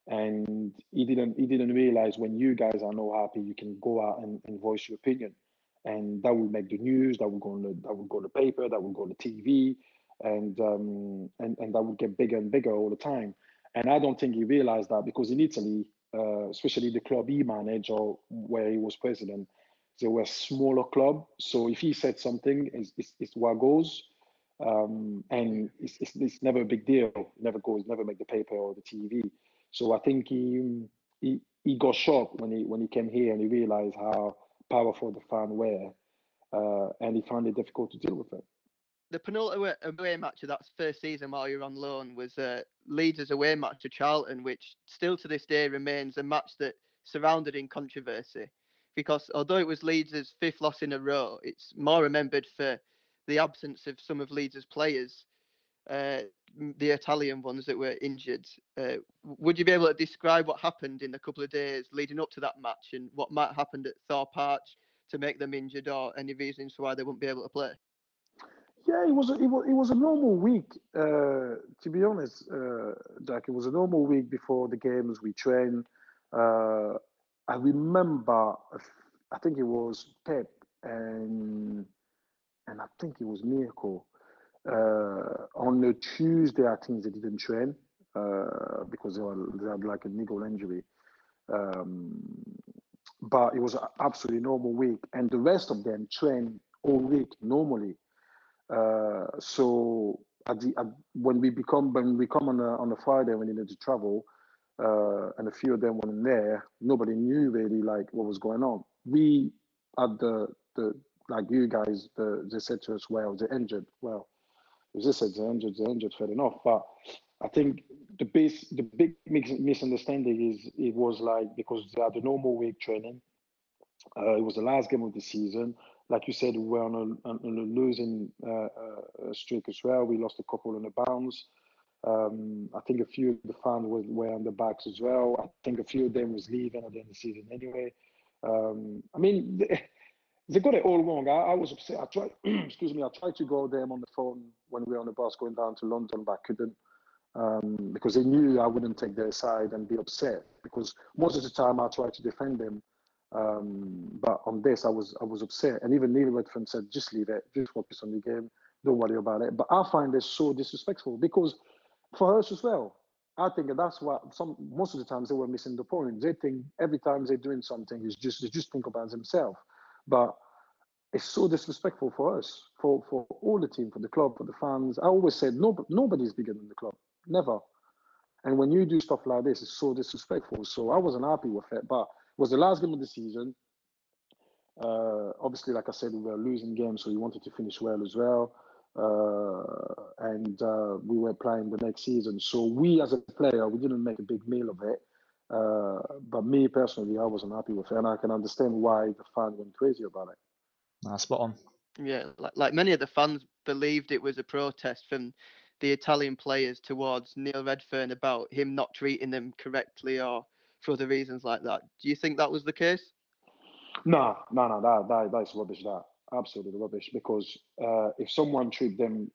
and he didn't he didn't realize when you guys are not happy, you can go out and, and voice your opinion, and that will make the news, that will go on the that will go on the paper, that will go on the TV, and um, and and that would get bigger and bigger all the time. And I don't think he realized that because in Italy, uh, especially the club he managed or where he was president, they were smaller club. So if he said something, it's, it's, it's what goes. Um, and it's, it's, it's, never a big deal. Never goes, never make the paper or the TV. So I think he, he he got shocked when he when he came here and he realized how powerful the fan were, uh, and he found it difficult to deal with it the penultimate away match of that first season while you were on loan was uh, Leeds' away match to Charlton, which still to this day remains a match that surrounded in controversy. Because although it was Leeds' fifth loss in a row, it's more remembered for the absence of some of Leeds' players. Uh, the Italian ones that were injured. Uh, would you be able to describe what happened in the couple of days leading up to that match and what might have happened at Thorpe Arch to make them injured or any reasons why they wouldn't be able to play? Yeah, it was a, it was, it was a normal week. Uh, to be honest, uh, Jack, it was a normal week before the games. We trained. Uh, I remember, I think it was Pep and and I think it was Mirco. Uh, on the Tuesday, I think they didn't train uh, because they, were, they had like a niggle injury. Um, but it was an absolutely normal week, and the rest of them trained all week normally. Uh, so at the, at, when we become when we come on a, on a Friday when we need to travel, uh, and a few of them weren't there, nobody knew really like what was going on. We had the the like you guys, the, they said to us, well, they're injured. Well, as I said, they're injured, they're injured, fair enough. But I think the base, the big misunderstanding is it was like because they had a normal week training. Uh, it was the last game of the season like you said, we were on a, on a losing uh, uh, streak as well. We lost a couple on the bounce. Um, I think a few of the fans were, were on the backs as well. I think a few of them was leaving at the end of the season anyway. Um, I mean, they, [laughs] they, got it all wrong. I, I was upset. I tried, [clears throat] excuse me, I tried to go them on the phone when we were on the bus going down to London, but I couldn't. Um, because they knew I wouldn't take their side and be upset. Because most of the time I tried to defend them, um, but on this, I was I was upset, and even Neil Redfearn said, "Just leave it, just focus on the game, don't worry about it." But I find this so disrespectful because for us as well, I think that's what some most of the times they were missing the point. They think every time they're doing something is just they just think about themselves, but it's so disrespectful for us, for for all the team, for the club, for the fans. I always said no, nobody's bigger than the club, never. And when you do stuff like this, it's so disrespectful. So I wasn't happy with it, but was the last game of the season. Uh, obviously, like I said, we were losing games, so we wanted to finish well as well. Uh, and uh, we were playing the next season. So we, as a player, we didn't make a big meal of it. Uh, but me personally, I wasn't happy with it, and I can understand why the fan went crazy about it. Nah, spot on. Yeah, like, like many of the fans believed it was a protest from the Italian players towards Neil Redfearn about him not treating them correctly or for other reasons like that. Do you think that was the case? No, no, no, that, that that's rubbish. That absolutely rubbish. Because uh, if someone treated them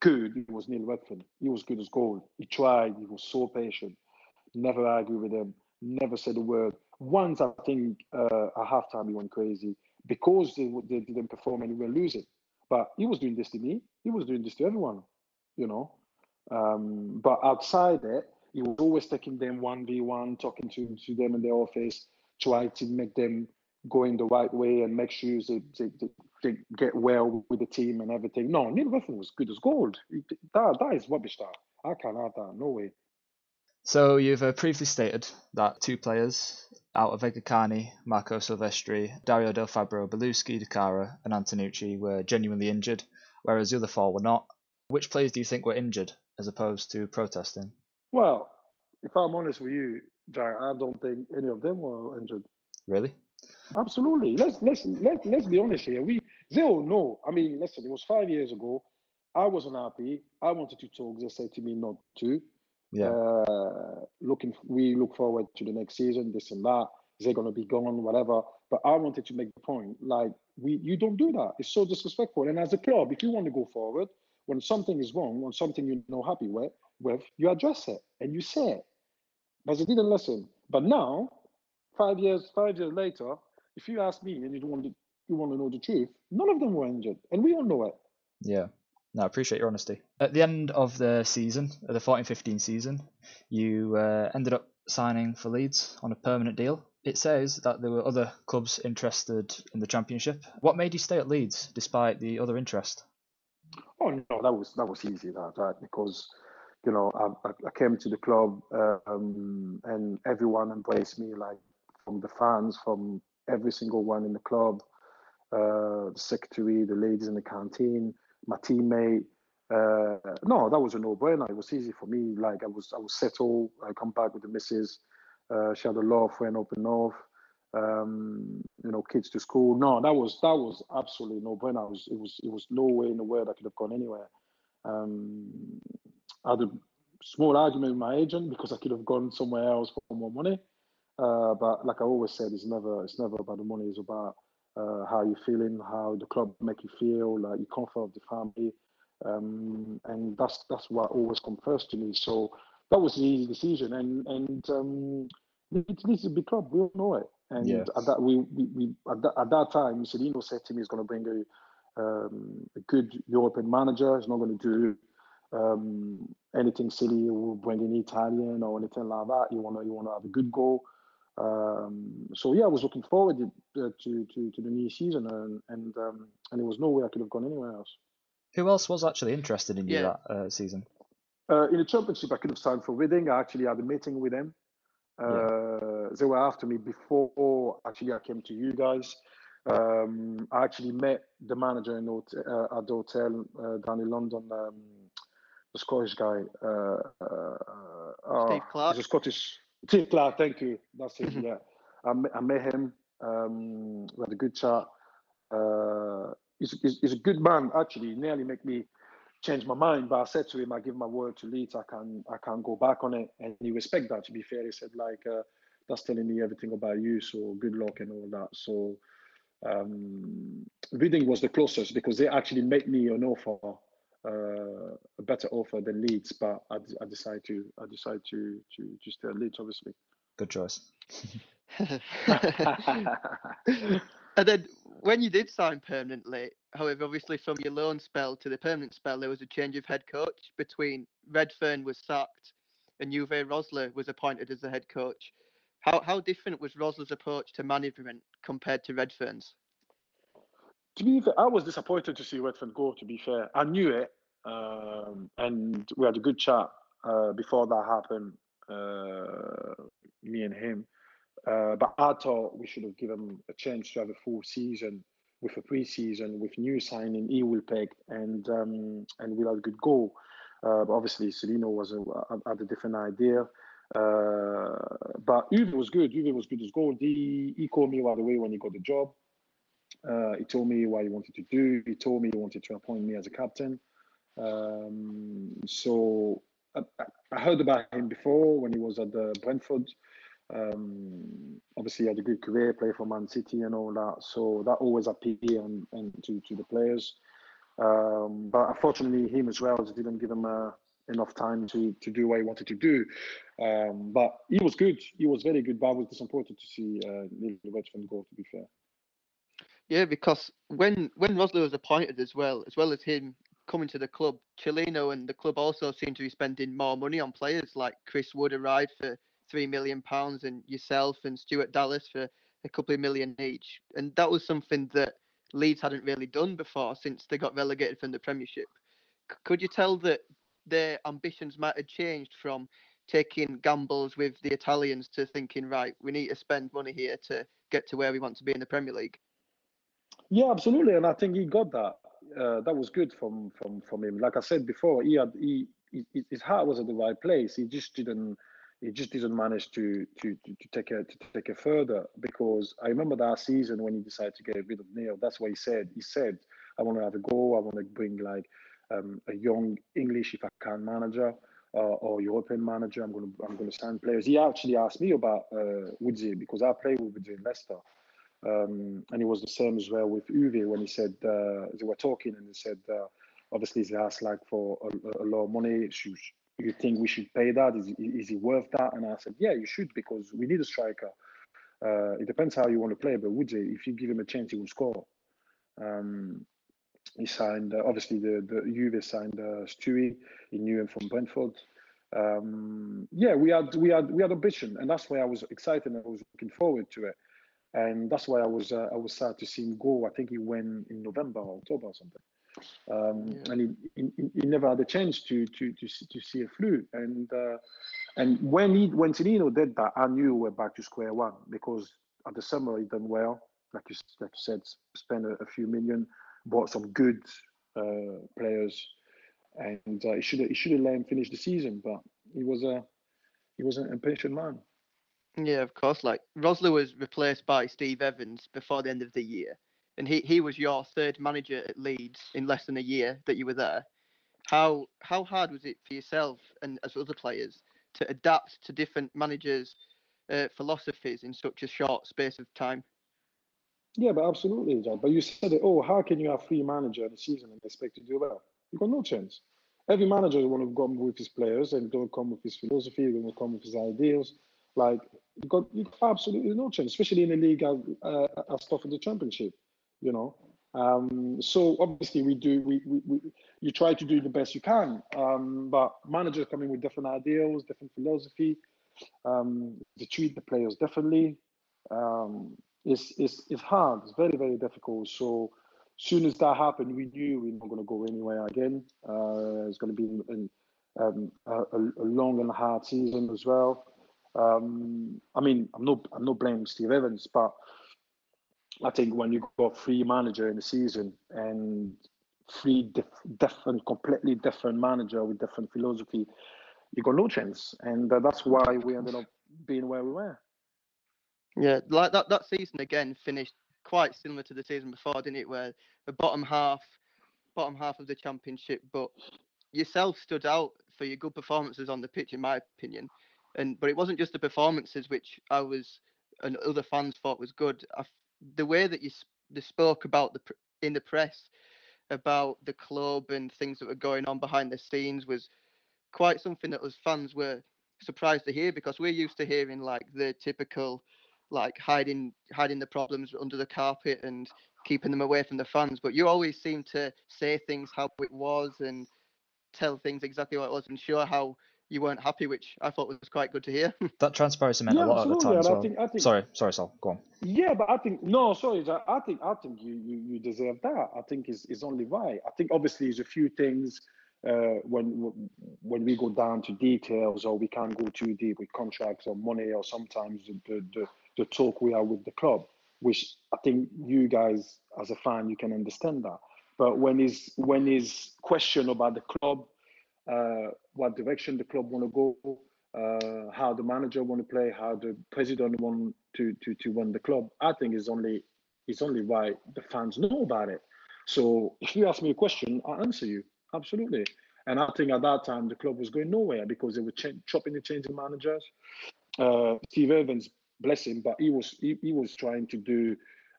good, it was Neil Redfearn. He was good as gold. He tried. He was so patient. Never argued with them. Never said a word. Once I think uh, at halftime he went crazy because they, they didn't perform and we were losing. But he was doing this to me. He was doing this to everyone. You know. Um, but outside it, he was always taking them 1v1, talking to, to them in the office, try to make them go in the right way and make sure they, they, they get well with the team and everything. No, Neil Redfearn was good as gold. That, that is rubbish, that. I can't have that. No way. So you've uh, previously stated that two players out of Edgar Çani, Marco Silvestri, Dario Del Fabro, Bellusci, Cara, and Antenucci were genuinely injured, whereas the other four were not. Which players do you think were injured as opposed to protesting? Well, if I'm honest with you, Jack, I don't think any of them were injured. Really? Absolutely. Let's let's let, let's be honest here. We they all know. I mean, listen, it was five years ago. I wasn't happy. I wanted to talk. They said to me not to. Yeah. Uh, looking, we look forward to the next season. This and that. They're gonna be gone, whatever. But I wanted to make the point. Like we, you don't do that. It's so disrespectful. And as a club, if you want to go forward, when something is wrong, when something you're not happy with, with, you address it and you say it. But they didn't listen. But now, five years, five years later, if you ask me and you want to, you want to know the truth, none of them were injured, and we all know it. Yeah. No, I appreciate your honesty. At the end of the season, the 14-15 season, you uh, ended up signing for Leeds on a permanent deal. It says that there were other clubs interested in the championship. What made you stay at Leeds despite the other interest? Oh no, that was that was easy, that right? Because you know, I, I came to the club um, and everyone embraced me, like from the fans, from every single one in the club, uh, the secretary, the ladies in the canteen, my teammate. Uh, no, that was a no-brainer. It was easy for me. Like I was, I was settled. I come back with the missus. Uh, she had a law friend up in North. Um, you know, kids to school. No, that was that was absolutely no-brainer. It was, it was, it was no way in the world I could have gone anywhere. Um, I had a small argument with my agent because I could have gone somewhere else for more money. Uh, but like I always said, it's never it's never about the money. It's about uh, how you're feeling, how the club make you feel, like your comfort of the family, um, and that's that's what always comes first to me. So that was the easy decision, and and um, it needs a big club. We all know it. And Yeah. at that we, we, we at, that, at that time, Mussolino said to me, he's going to bring a um, a good European manager. He's not going to do um, anything silly or bring in Italian or anything like that. You want to you want to have a good goal. Um, so yeah, I was looking forward to, uh, to to to the new season, and and um, and there was no way I could have gone anywhere else. Who else was actually interested in you Yeah. that uh, season? Uh, in the championship, I could have signed for Reading. I actually had a meeting with them. Uh, They were after me before actually I came to you guys. Um, I actually met the manager in hot- uh, at the hotel uh, down in London. The Scottish guy. Uh, uh, uh, Steve Clarke? He's a Scottish. Steve Clarke. Thank you. That's it. [laughs] Yeah, I, met- I met him. Um, we had a good chat. Uh, he's, he's, he's a good man. Actually, he nearly make me change my mind. But I said to him, I give my word to Leeds. I can I can't go back on it, and he respect that. To be fair, he said like uh, that's telling me everything about you. So good luck and all that. So um, Reading was the closest because they actually made me an offer, uh, a better offer than Leeds. But I, I decided to I decided to to to stay at Leeds, obviously. Good choice. [laughs] and then when you did sign permanently, however, obviously from your loan spell to the permanent spell, there was a change of head coach between Redfearn was sacked and Uwe Rosler was appointed as the head coach. How how different was Rosler's approach to management compared to Redfearn's? To be fair, I was disappointed to see Redfearn go. To be fair, I knew it, um, and we had a good chat uh, before that happened. Uh, me and him, uh, but I thought we should have given him a chance to have a full season with a pre-season with new signing. He will pick and um, and we'll have a good goal. Uh, but obviously, Cellino was a, had a different idea. Uh, but Uwe was good. Uwe was good as gold. He, he called me right away when he got the job. Uh, he told me what he wanted to do. He told me he wanted to appoint me as a captain. Um, so I, I heard about him before when he was at the Brentford. Um, obviously, he had a good career, play for Man City and all that. So that always appealed and, and to, to the players. Um, but unfortunately, him as well didn't give him uh, enough time to, to do what he wanted to do. Um, but he was good. He was very good. But I was disappointed to see uh, Neil Redfearn go. To be fair. Yeah, because when when Rosler was appointed as well, as well as him coming to the club, Cellino and the club also seem to be spending more money on players like Chris Wood arrived for three million pounds and yourself and Stuart Dallas for a couple of million each. And that was something that Leeds hadn't really done before since they got relegated from the Premiership. C- could you tell that their ambitions might have changed from taking gambles with the Italians to thinking, right, we need to spend money here to get to where we want to be in the Premier League? Yeah, absolutely, and I think he got that. Uh, that was good from from from him. Like I said before, he had he, he his heart was at the right place. He just didn't he just didn't manage to to to, to take it to take it further. Because I remember that season when he decided to get rid of Neil. That's what he said. He said, "I want to have a go. I want to bring like um, a young English, if I can, manager." Uh, or European manager, I'm going to I'm to sign players. He actually asked me about uh, Woodsy because I played with Woodsy in Leicester, um, and it was the same as well with Uwe when he said uh, they were talking and he said uh, obviously he asked like for a, a lot of money. Should, you think we should pay that? Is, is he worth that? And I said, yeah, you should because we need a striker. Uh, it depends how you want to play, but would you, if you give him a chance, he will score. Um, he signed uh, obviously the the Uwe signed uh, Stewie. He knew him from Brentford. Um, yeah, we had we had we had ambition, and that's why I was excited and I was looking forward to it and that's why I was uh, I was sad to see him go. I think he went in November or October or something, um, Yeah. and he, he, he never had a chance to to to see, to see a flu. And uh, and when he when Tonino did that, I knew we're back to square one because at the summer he done well, like you like you said, spent a, a few million, bought some good uh, players, and uh, he should he should have let him finish the season, but he was a he was an impatient man. Yeah, of course. Like Rosler was replaced by Steve Evans before the end of the year, and he, he was your third manager at Leeds in less than a year that you were there. how how hard was it for yourself and as other players to adapt to different managers' uh, philosophies in such a short space of time? Yeah, but absolutely, Jack. But you said it. Oh, how can you have three managers in a season and expect to do well? You got no chance. Every manager is going to come with his players and don't come with his philosophy. Going to come with his ideals. Like you got, you got absolutely no chance, especially in a league as uh, as tough as the championship. You know. Um, so obviously we do we, we, we you try to do the best you can. Um, but managers coming with different ideals, different philosophy. Um, to treat the players differently. Um, it's, it's, it's hard. It's very, very difficult. So soon as that happened, we knew we were not going to go anywhere again. Uh, it's going to be in, um, a, a, long and hard season as well. Um, I mean, I'm not I'm not blaming Steve Evans, but I think when you got three manager in the season and three diff- different, completely different manager with different philosophy, you got no chance, and uh, that's why we ended up being where we were. Yeah, like that that season again finished quite similar to the season before, didn't it? Where the bottom half, bottom half of the championship, but yourself stood out for your good performances on the pitch, in my opinion. And but it wasn't just the performances which I was and other fans thought was good. I, the way that you they spoke about the in the press about the club and things that were going on behind the scenes was quite something that us fans were surprised to hear because we're used to hearing like the typical like hiding hiding the problems under the carpet and keeping them away from the fans. But you always seem to say things how it was and tell things exactly what it was and show how you weren't happy, which I thought was quite good to hear. [laughs] that transparency meant yeah, a lot at the time as well. I think, I think, sorry, sorry, Sol, go on. Yeah, but I think no, sorry, I think I think you you, you deserve that. I think is is only right. I think obviously there's a few things uh, when when we go down to details or we can't go too deep with contracts or money or sometimes the, the, the the talk we have with the club, which I think you guys as a fan you can understand that. But when is when is question about the club, what direction the club want to go, uh, how the manager want to play, how the president want to to to run the club, I think is only is only why the fans know about it. So if you ask me a question, I answer you absolutely. And I think at that time the club was going nowhere because they were ch- chopping and changing managers. Uh, Steve Evans bless him, but he was he, he was trying to do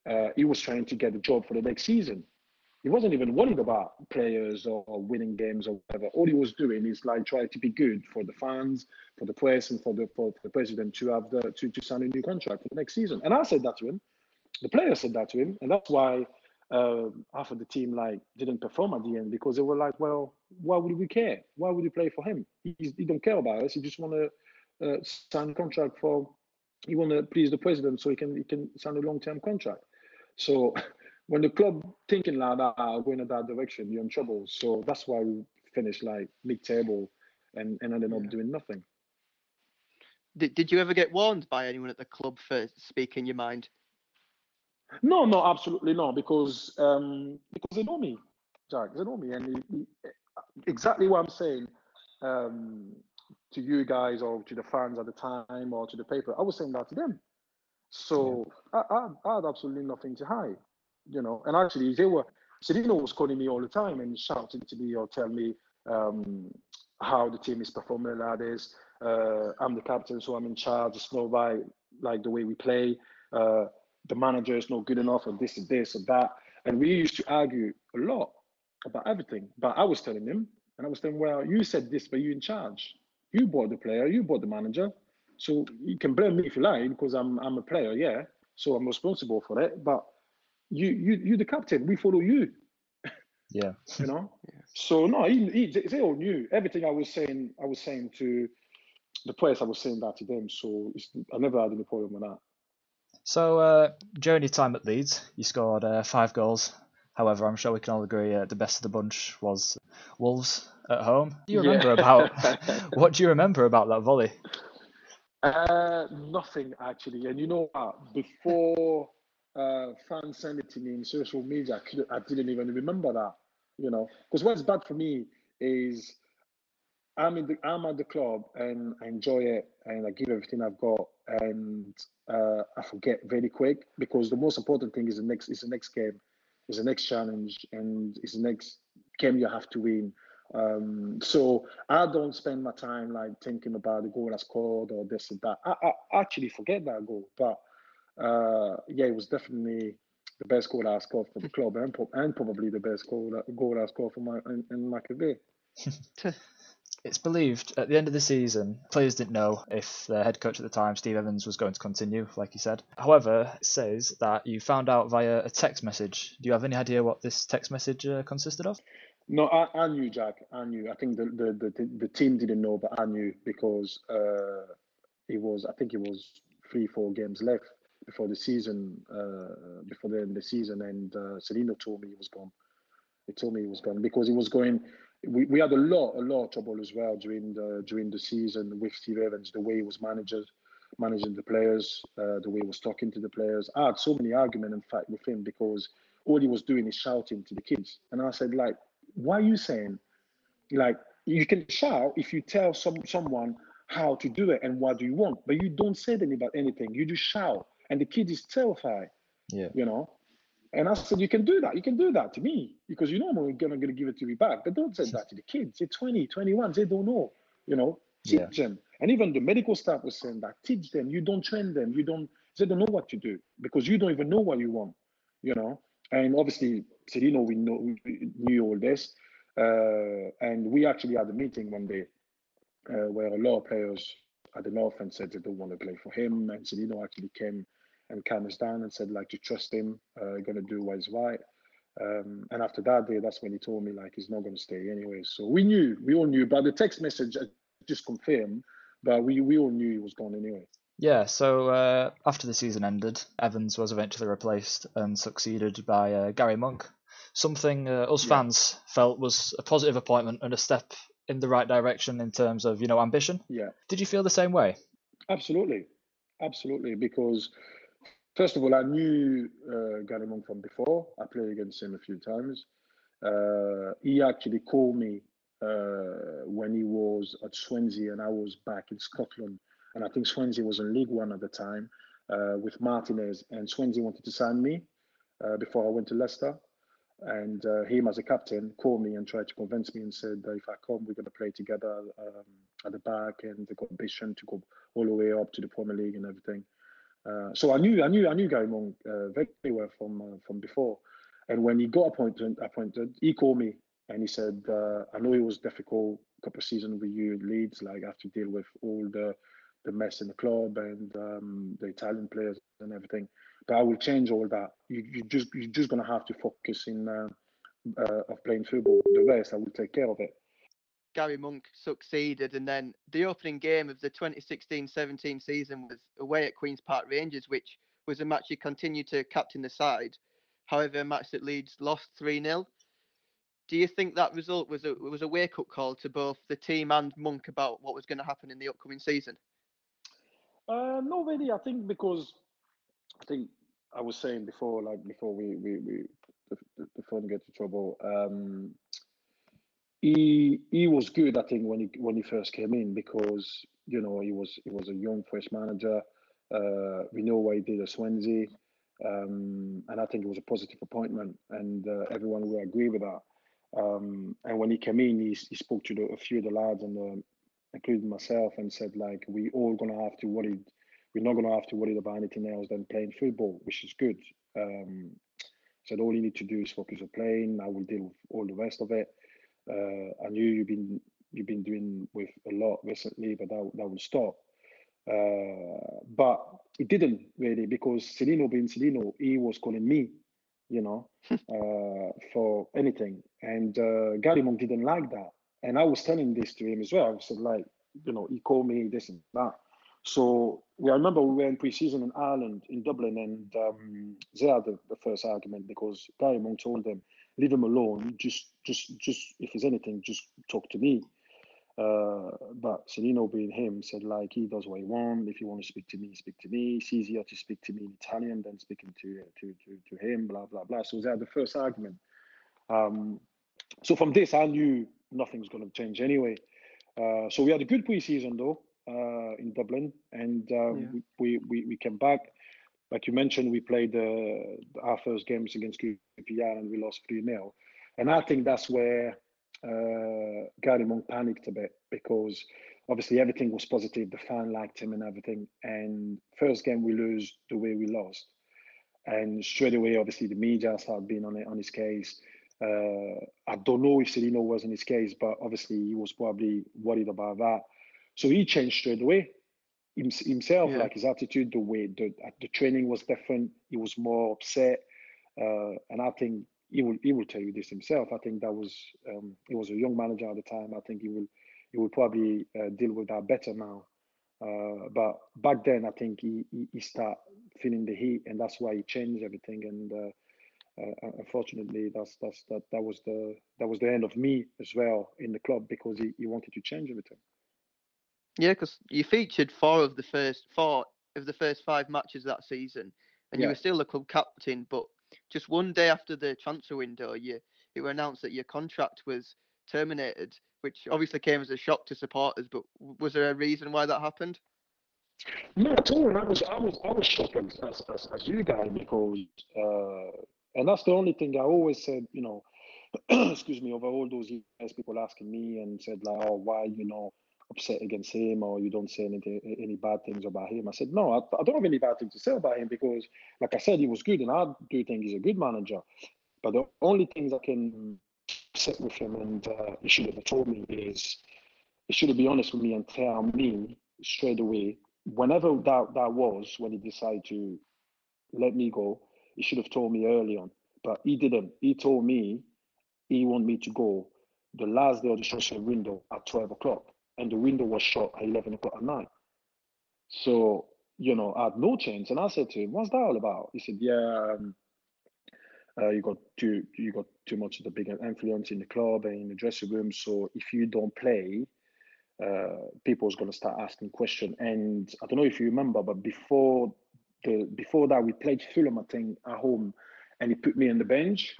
uh, he was trying to get a job for the next season. He wasn't even worried about players or, or, winning games or whatever. All he was doing is like trying to be good for the fans, for the press, and for the for, the president to have the to, to sign a new contract for the next season. And I said that to him. The players said that to him, and that's why uh, half of the team like didn't perform at the end because they were like, well, why would we care? Why would we play for him? He, he don't care about us. He just want to uh, sign a contract for he want to please the president so he can he can sign a long-term contract. So [laughs] when the club thinking like that, going in that direction, you're in trouble. So that's why we finished like mid-table and, and ended up doing nothing. Did, did you ever get warned by anyone at the club for speaking your mind? No, no, absolutely not, because um, because they know me, Jack. They know me, and he, he, exactly what I'm saying. Um, to you guys or to the fans at the time or to the paper. I was saying that to them. So yeah. I, I, I, had absolutely nothing to hide, you know. And actually, they were, Cellino was calling me all the time and shouting to me or tell me um, how the team is performing like this. Uh, I'm the captain, so I'm in charge. It's not right, like the way we play. Uh, the manager is not good enough, and this and this and that. And we used to argue a lot about everything. But I was telling him, and I was saying, well, you said this, but you're in charge. You bought the player, you bought the manager. So you can blame me if you like, because I'm I'm a player, yeah. So I'm responsible for it. But you you you the captain. We follow you. Yeah. [laughs] you know. [laughs] So no, he, he, they all knew everything I was saying. I was saying to the players. I was saying that to them. So I never had any problem with that. So uh, during your time at Leeds, you scored uh, five goals. However, I'm sure we can all agree uh, the best of the bunch was Wolves at home. Do you remember yeah. about [laughs] what do you remember about that volley? Uh, nothing actually. And you know what? Before uh, fans sent it to me in social media, I, could, I didn't even remember that. You know, because what's bad for me is I'm in the I'm at the club and I enjoy it and I give everything I've got and uh, I forget very quick because the most important thing is the next is the next game, is the next challenge and is the next game you have to win Um, so I don't spend my time like thinking about the goal I scored or this and that. I, I actually forget that goal, but uh, yeah, it was definitely the best goal I scored for the club and, and probably the best goal goal I scored for my in, in my career. [laughs] It's believed at the end of the season, players didn't know if the head coach at the time, Steve Evans, was going to continue, like he said. However, it says that you found out via a text message. Do you have any idea what this text message uh, consisted of? No, I, I knew Jack. I knew. I think the, the, the, the team didn't know, but I knew because uh, it was. I think it was three, four games left before the season, uh, before the end of the season, and uh, Cellino told me he was gone. He told me he was gone because he was going we, we had a lot a lot of trouble as well during the during the season with Steve Evans, the way he was managed, managing the players, uh, the way he was talking to the players. I had so many arguments in fact with him because all he was doing is shouting to the kids, and I said like, why are you saying, like you can shout if you tell some someone how to do it and what do you want, but you don't say anything about anything. You just shout, and the kid is terrified. Yeah, you know. And I said, you can do that. You can do that to me because you know I'm going to give it to you back. But don't say that to the kids. They're 20, 21. They don't know, you know, teach yeah. them. And even the medical staff was saying that, teach them. You don't train them. You don't, they don't know what to do because you don't even know what you want, you know. And obviously, Cellino, we, know, we knew all this. Uh, and we actually had a meeting one day uh, where a lot of players at the North and said they don't want to play for him. And Cellino actually came and calmed us down and said like to trust him, uh, gonna do what is right. Um, and after that day, that's when he told me like he's not gonna stay anyway. So we knew, we all knew, but the text message just confirmed, but we we all knew he was gone anyway. Yeah, so uh, after the season ended, Evans was eventually replaced and succeeded by uh, Gary Monk. Something uh, us yeah. fans felt was a positive appointment and a step in the right direction in terms of you know ambition. Yeah. Did you feel the same way? Absolutely, absolutely, because First of all, I knew uh, Gary Monk from before. I played against him a few times. Uh, he actually called me uh, when he was at Swansea and I was back in Scotland. And I think Swansea was in League One at the time uh, with Martinez. And Swansea wanted to sign me uh, before I went to Leicester. And uh, him, as a captain, called me and tried to convince me and said, that if I come, we're going to play together um, at the back and the ambition to go all the way up to the Premier League and everything. Uh, so I knew I knew I knew Gary Monk uh, very well from uh, from before, and when he got appointed, appointed, he called me and he said, uh, "I know it was difficult couple of seasons with you Leeds, like I have to deal with all the the mess in the club and um, the Italian players and everything, but I will change all that. You you just you're just gonna have to focus in uh, of playing football. The rest I will take care of it." Gary Monk succeeded, and then the opening game of the 2016-17 season was away at Queens Park Rangers, which was a match he continued to captain the side. However, a match that Leeds lost 3-0. Do you think that result was a was a wake up call to both the team and Monk about what was going to happen in the upcoming season? Uh, no, really. I think because I think I was saying before, like before we we, we the, the phone get to trouble. Um, he he was good, I think, when he when he first came in because you know he was he was a young fresh manager. Uh, we know what he did at Swansea, um, and I think it was a positive appointment, and uh, everyone will agree with that. Um, and when he came in, he, he spoke to the, a few of the lads, and uh, including myself, and said like we all gonna have to worry. We're not gonna have to worry about anything else than playing football, which is good. Um, said all you need to do is focus on playing. I will deal with all the rest of it. Uh, I knew you've been you've been doing with a lot recently, but that that will stop. Uh, but it didn't really because Cellino being Cellino, he was calling me, you know, [laughs] uh, for anything. And uh, Gary Monk didn't like that. And I was telling this to him as well. I said, like, you know, he called me this and that. So we, I remember we were in pre-season in Ireland, in Dublin, and um, they had the, the first argument because Gary Monk told them, leave him alone. Just, just, just if there's anything, just talk to me. Uh, but Cellino being him said like he does what he wants. If you want to speak to me, speak to me. It's easier to speak to me in Italian than speaking to to to, to him. Blah blah blah. So was that the first argument. Um, so from this, I knew nothing's going to change anyway. Uh, so we had a good preseason though uh, in Dublin, and uh, yeah. we, we we came back like you mentioned, we played uh, our first games against QPR and we lost 3 0. And I think that's where uh, Gary Monk panicked a bit because obviously everything was positive. The fan liked him and everything. And first game we lose the way we lost, and straight away obviously the media started being on on his case. Uh, I don't know if Cellino was in his case, but obviously he was probably worried about that. So he changed straight away himself, yeah. like his attitude, the way the the training was different. He was more upset, uh, and I think he will he will tell you this himself. I think that was um, he was a young manager at the time. I think he will he will probably uh, deal with that better now. Uh, but back then, I think he, he, he start feeling the heat, and that's why he changed everything. And uh, uh, unfortunately, that's that's that that was the that was the end of me as well in the club because he, he wanted to change everything. Yeah, because you featured four of the first four of the first five matches that season, and yeah. you were still the club captain. But just one day after the transfer window, you it were announced that your contract was terminated, which obviously came as a shock to supporters. But was there a reason why that happened? Not at all. I was I was I was shocked as as, as you guys because uh, and that's the only thing I always said. You know, [clears throat] excuse me. Over all those years, people asking me and said like, "Oh, why you know." Upset against him or you don't say anything, any bad things about him. I said, no, I, I, don't have any bad things to say about him because, like I said, he was good and I do think he's a good manager. But the only things I can sit with him and uh, he should have told me is he should have been honest with me and tell me straight away whenever that, that was when he decided to let me go he should have told me early on but he didn't he told me he wanted me to go the last day of the transfer window at 12 o'clock and the window was shut at 11 o'clock at night. So, you know, I had no chance. And I said to him, what's that all about? He said, yeah, um, uh, you got too you got too much of the big influence in the club and in the dressing room. So if you don't play, uh, people's gonna start asking questions. And I don't know if you remember, but before the before that, we played Fulham, I think, at home, and he put me on the bench.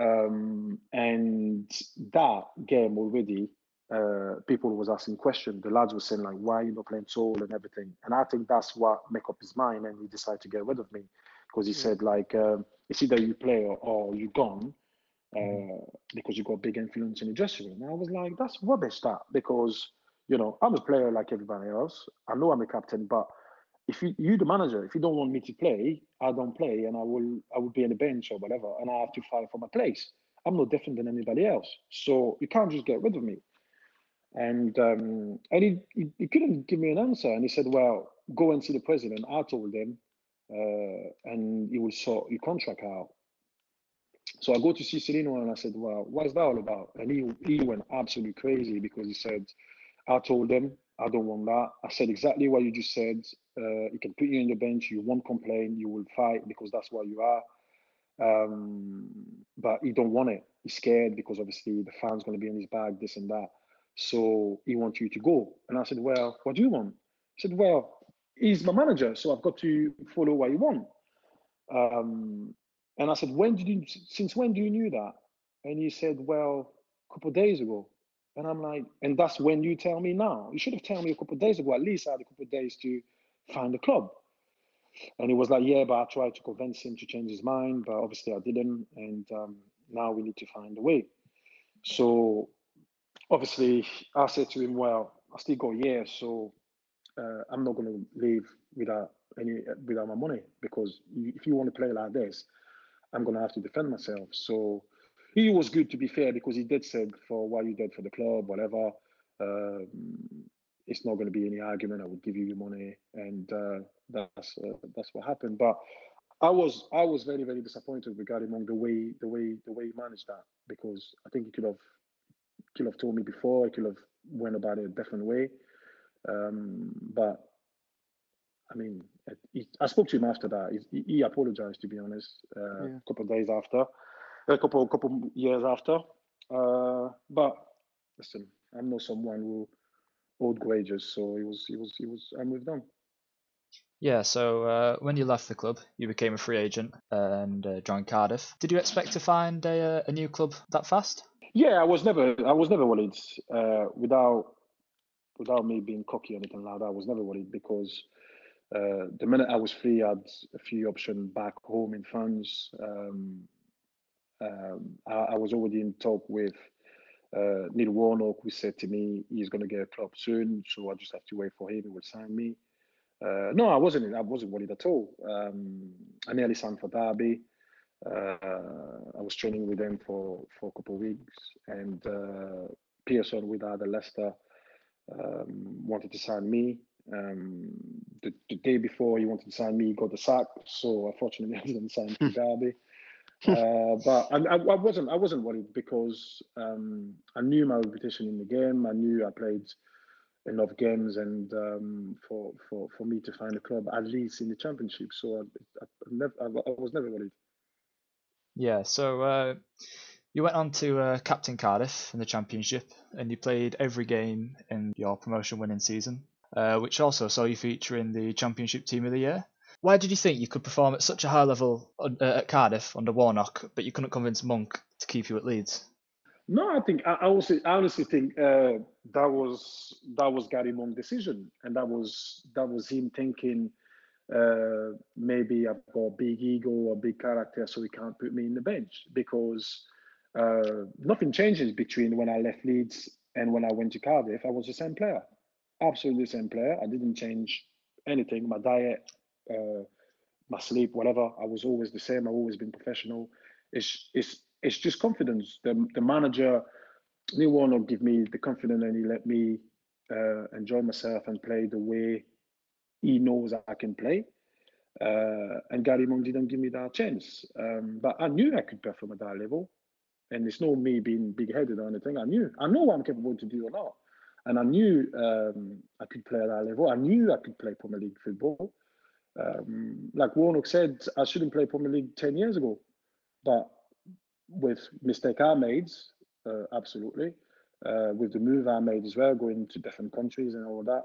Um, and that game already, uh, people was asking questions. The lads were saying like, "Why are you not playing Sol and everything?" And I think that's what make up his mind, and he decided to get rid of me because he yeah. said like, um, "It's either you play or, or you gone." Uh, because you got big influence in the dressing room. And I was like, that's rubbish that because you know I'm a player like everybody else. I know I'm a captain, but if you you the manager, if you don't want me to play, I don't play, and I will I will be on the bench or whatever, and I have to fight for my place. I'm no different than anybody else. So you can't just get rid of me. And um, and he, he, he, couldn't give me an answer. And he said, well, go and see the president. I told him, uh, and he will sort your contract out. So I go to see Cellino and I said, well, what's that all about? And he, he went absolutely crazy because he said, I told him, I don't want that. I said exactly what you just said. Uh, he can put you in the bench. You won't complain. You will fight because that's what you are. Um, but he don't want it. He's scared because obviously the fan's going to be in his back, this and that. So he wants you to go. And I said, Well, what do you want? He said, Well, he's my manager, so I've got to follow what he wants. Um, and I said, When did you since when do you knew that? And he said, Well, a couple days ago. And I'm like, and that's when you tell me now. You should have told me a couple days ago. At least I had a couple days to find a club. And he was like, yeah, but I tried to convince him to change his mind, but obviously I didn't. And um, now we need to find a way. So obviously, I said to him, "Well, I still got a year, so uh, I'm not going to leave without any without my money because if you want to play like this, I'm going to have to defend myself." So he was good to be fair because he did said for what you did for the club, whatever. Um, it's not going to be any argument. I would give you your money, and uh, that's uh, that's what happened. But I was I was very very disappointed regarding the way the way the way he managed that because I think he could have could have told me before. I could have went about it a different way. Um, but I mean, he, I spoke to him after that. He, he apologized, to be honest, uh, yeah. a couple of days after, a couple couple years after. Uh, but listen, I'm not someone who owed grudges, so he was he was he was. I moved on. Yeah, so uh, when you left the club, you became a free agent and uh, joined Cardiff. Did you expect to find a, uh, a new club that fast? Yeah, I was never I was never worried uh, without without me being cocky or anything like that. I was never worried because uh, the minute I was free, I had a few options back home in France. Um, um, I, I, was already in talk with Uh, Neil Warnock, who said to me he's going to get a club soon, so I just have to wait for him. He will sign me. Uh, no, I wasn't. I wasn't worried at all. Um, I nearly signed for Derby. Uh, I was training with them for, for a couple of weeks, and uh, Pearson with other Leicester um, wanted to sign me. Um, the, the, day before he wanted to sign me, he got the sack. So unfortunately, [laughs] I didn't sign for [laughs] Derby. uh, but I, I, wasn't I wasn't worried because um, I knew my reputation in the game. I knew I played enough games and um, for, for for me to find a club at least in the championship. So I, I, never, I, was never worried. Yeah. So uh, you went on to uh, captain Cardiff in the championship, and you played every game in your promotion-winning season, uh, which also saw you feature in the championship team of the year. Why did you think you could perform at such a high level uh, at Cardiff under Warnock, but you couldn't convince Monk to keep you at Leeds? No, I think I, honestly, I honestly think uh, that was that was Gary Monk's decision, and that was that was him thinking uh, maybe I've got a big ego or big character, so he can't put me in the bench because uh, nothing changes between when I left Leeds and when I went to Cardiff. I was the same player, absolutely the same player. I didn't change anything. My diet, uh, my sleep, whatever. I was always the same. I've always been professional. It's it's it's just confidence. The the manager, Neil Warnock, give me the confidence, and he let me uh, enjoy myself and play the way he knows I can play. Uh, and Gary Monk didn't give me that chance. Um, but I knew I could perform at that level. And it's not me being big headed or anything. I knew, I know what I'm capable to do or not. And I knew um, I could play at that level. I knew I could play Premier League football. Um, like Warnock said, I shouldn't play Premier League 10 years ago. But with mistake I made, uh, absolutely. Uh, with the move I made as well, going to different countries and all that,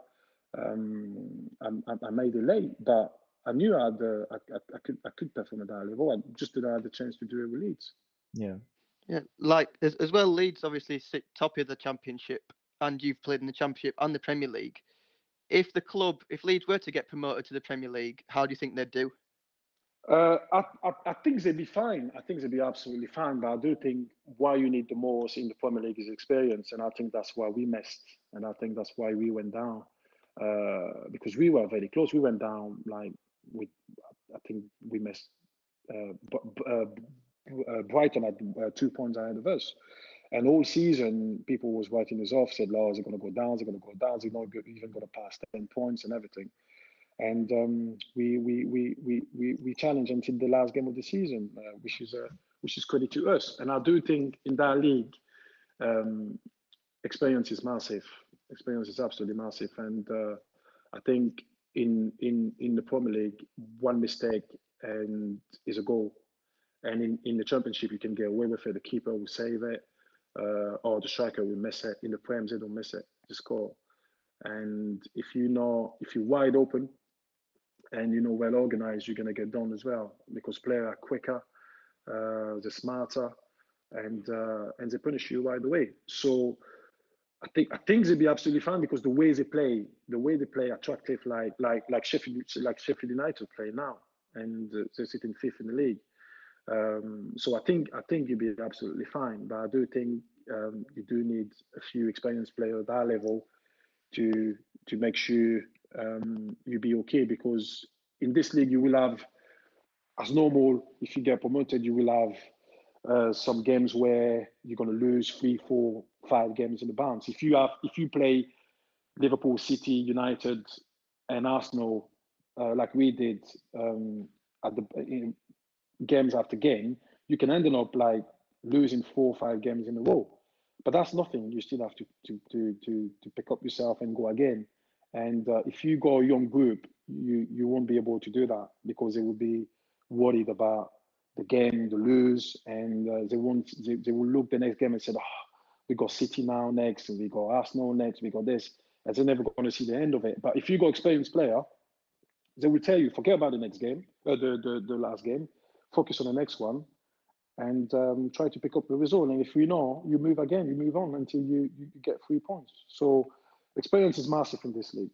um, I, I, made it late. But I knew I, had, uh, I, I, could I could perform at that level. I just didn't have the chance to do it with Leeds. Yeah. Yeah, like as, as well, Leeds obviously sit top of the championship, and you've played in the championship and the Premier League. If the club, if Leeds were to get promoted to the Premier League, how do you think they'd do? Uh, I, I, I, think they'd be fine. I think they'd be absolutely fine. But I do think why you need the most in the Premier League is experience, and I think that's why we missed, and I think that's why we went down uh, because we were very close. We went down like we, I think we missed uh, uh uh, Brighton had two points ahead of us. And all season, people was writing us off, said, "Lars, they're going to go down, they're going to go down, they're not even going to pass 10 points and everything. And um, we, we, we, we, we, we challenged until the last game of the season, uh, which, is, uh, which is credit to us. And I do think in that league, um, experience is massive. Experience is absolutely massive. And uh, I think in, in, in the Premier League, one mistake and is a goal and in, in the championship, you can get away with it. The keeper will save it, uh, or the striker will miss it. In the Prem, they don't miss it to score. And if you know, if you're wide open and you know well organized, you're gonna get done as well because players are quicker, uh, they're smarter, and uh, and they punish you right away. So I think I think they'll be absolutely fine because the way they play, the way they play attractive, like like like Sheffield like Sheffield United play now, and uh, they're sitting fifth in the league. Um, so I think I think you'll be absolutely fine, but I do think um, you do need a few experienced players at that level to to make sure um, you be okay because in this league you will have as normal if you get promoted you will have uh, some games where you're going to lose three four five games in the bounce if you have if you play liverpool city united and arsenal uh, like we did um, at the in, games after game, you can end up like losing four or five games in a row. But that's nothing. You still have to to to to, to pick up yourself and go again. And uh, if you go a young group, you you won't be able to do that because they will be worried about the game, the lose, and uh, they won't. They, they will look the next game and say, "Oh, we got City now next, and we got Arsenal next, we got this," and they're never going to see the end of it. But if you got experienced player, they will tell you, forget about the next game, uh, the, the the last game focus on the next one and um, try to pick up the result. And if you know, you move again, you move on until you, you get three points. So experience is massive in this league.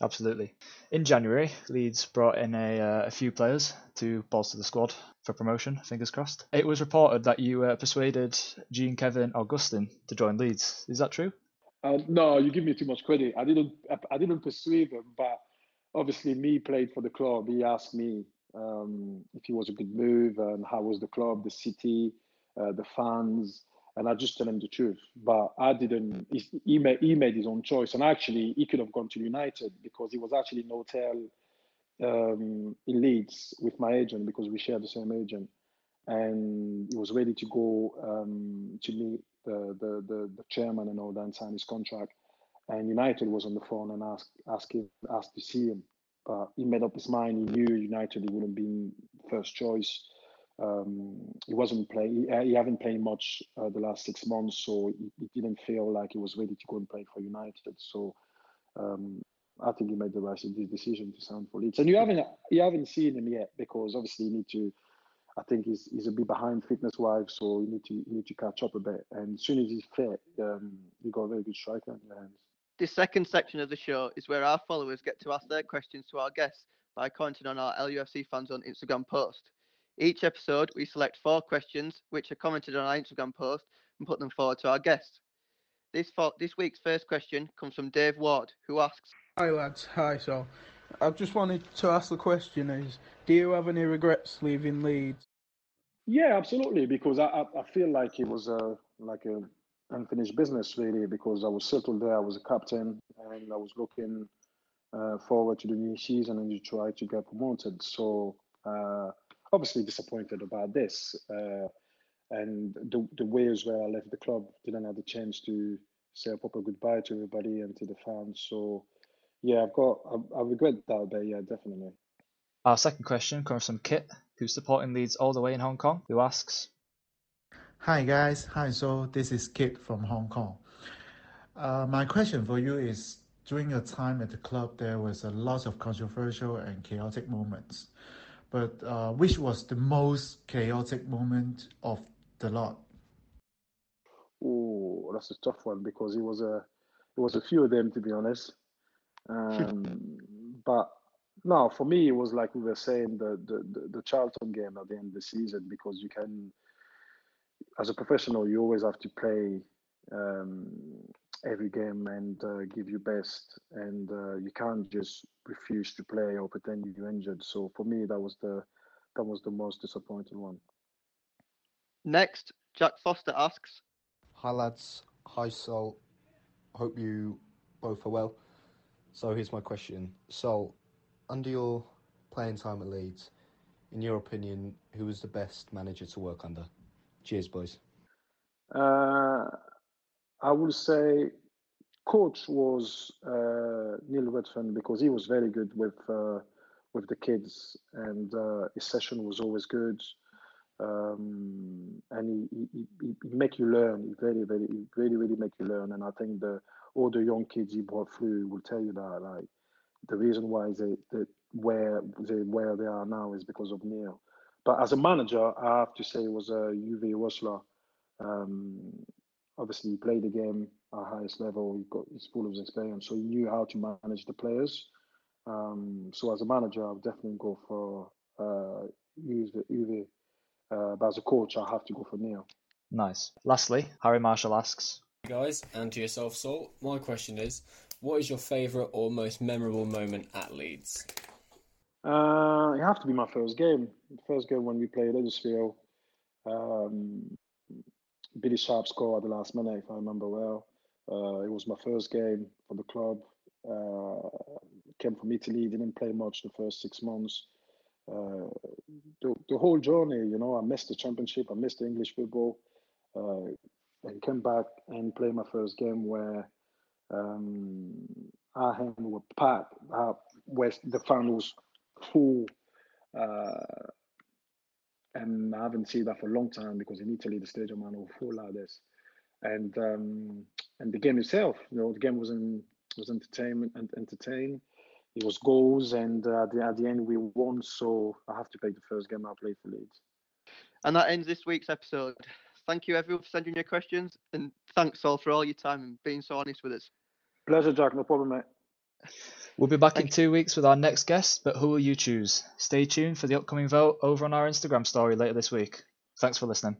Absolutely. In January, Leeds brought in a, uh, a few players to bolster the squad for promotion, fingers crossed. It was reported that you uh, persuaded Jean Kevin Augustin to join Leeds. Is that true? Uh, no, you give me too much credit. I didn't. I didn't persuade him, but obviously, me played for the club. He asked me um, if it was a good move and how was the club, the city, uh, the fans, and I just tell him the truth. But I didn't. He, he, made, he made his own choice, and actually, he could have gone to United because he was actually in hotel um, in Leeds with my agent because we share the same agent, and he was ready to go um, to meet the, the, the, the chairman and all that and sign his contract. And United was on the phone and asked asked asked to see him, but he made up his mind. He knew United he wouldn't be first choice. Um, he wasn't playing. He, he haven't played much uh, the last six months, so he, he, didn't feel like he was ready to go and play for United. So um, I think he made the right decision to sign for Leeds. And you haven't you haven't seen him yet because obviously you need to I think he's he's a bit behind fitness wise, so you need to you need to catch up a bit. And as soon as he's fit, um, you got a very good striker in your hands. This second section of the show is where our followers get to ask their questions to our guests by commenting on our LUFC fans on Instagram post. Each episode, we select four questions which are commented on our Instagram post and put them forward to our guests. This for, this week's first question comes from Dave Ward, who asks, "Hi lads, hi. So, I just wanted to ask the question: Is do you have any regrets leaving Leeds? Yeah, absolutely. Because I, I, I feel like it was a like a unfinished business really. Because I was settled there, I was a captain, and I was looking uh, forward to the new season and to try to get promoted. So uh, obviously disappointed about this. Uh, and the the way as well I left the club didn't have the chance to say a proper goodbye to everybody and to the fans. So yeah, I've got I, I regret that, but yeah, definitely. Our second question comes from Kit, who's supporting Leeds all the way in Hong Kong, who asks Hi guys, hi, so this is Kit from Hong Kong. Uh, my question for you is during your time at the club, there was a lot of controversial and chaotic moments. But uh, which was the most chaotic moment of the lot? Oh, that's a tough one because it was a it was a few of them to be honest. Um, [laughs] but no, for me, it was like we were saying the, the, the, Charlton game at the end of the season because you can, as a professional, you always have to play um, every game and uh, give your best, and uh, you can't just refuse to play or pretend you're injured. So for me, that was the that was the most disappointing one. Next, Jack Foster asks, "Hi lads, hi Sol. Hope you both are well. So here's my question. So under your playing time at Leeds, in your opinion, who was the best manager to work under? Cheers, boys. Uh, I would say coach was uh, Neil Redfearn because he was very good with uh, with the kids, and uh, his session was always good. Um, and he, he, he, he, make you learn. He very, very, he really, really make you learn. And I think the all the young kids he brought through will tell you that. Like the reason why they, they where they where they are now is because of Neil. But as a manager, I have to say it was a uh, Uwe Rosler. Um, obviously, he played the game at highest level. He got he's full of experience, so he knew how to manage the players. Um, so as a manager, I would definitely go for uh, Uwe. Uwe. Uh, but as a coach, I have to go for Neil. Nice. Lastly, Harry Marshall asks. Hey guys, and to yourself, Sol. My question is, what is your favourite or most memorable moment at Leeds? Uh, it have to be my first game. The first game when we played Huddersfield. Um, Billy Sharp scored at the last minute, if I remember well. Uh, it was my first game for the club. Uh, came from Italy, didn't play much the first six months. Uh, the, the whole journey, you know, I missed the championship, I missed the English football. Uh, and came back and played my first game where um, our hands were packed, uh, where the fan was full. And I haven't seen that for a long time because in Italy the stadium man was full like this. And um, and the game itself, you know, the game was in, was entertainment and entertaining. It was goals, and uh, at, the, at the end we won. So I have to play the first game I played for Leeds. And that ends this week's episode. Thank you everyone for sending your questions, and thanks all for all your time and being so honest with us. Pleasure, Jack. No problem, mate. We'll be back in two weeks with our next guest, but who will you choose? Stay tuned for the upcoming vote over on our Instagram story later this week. Thanks for listening.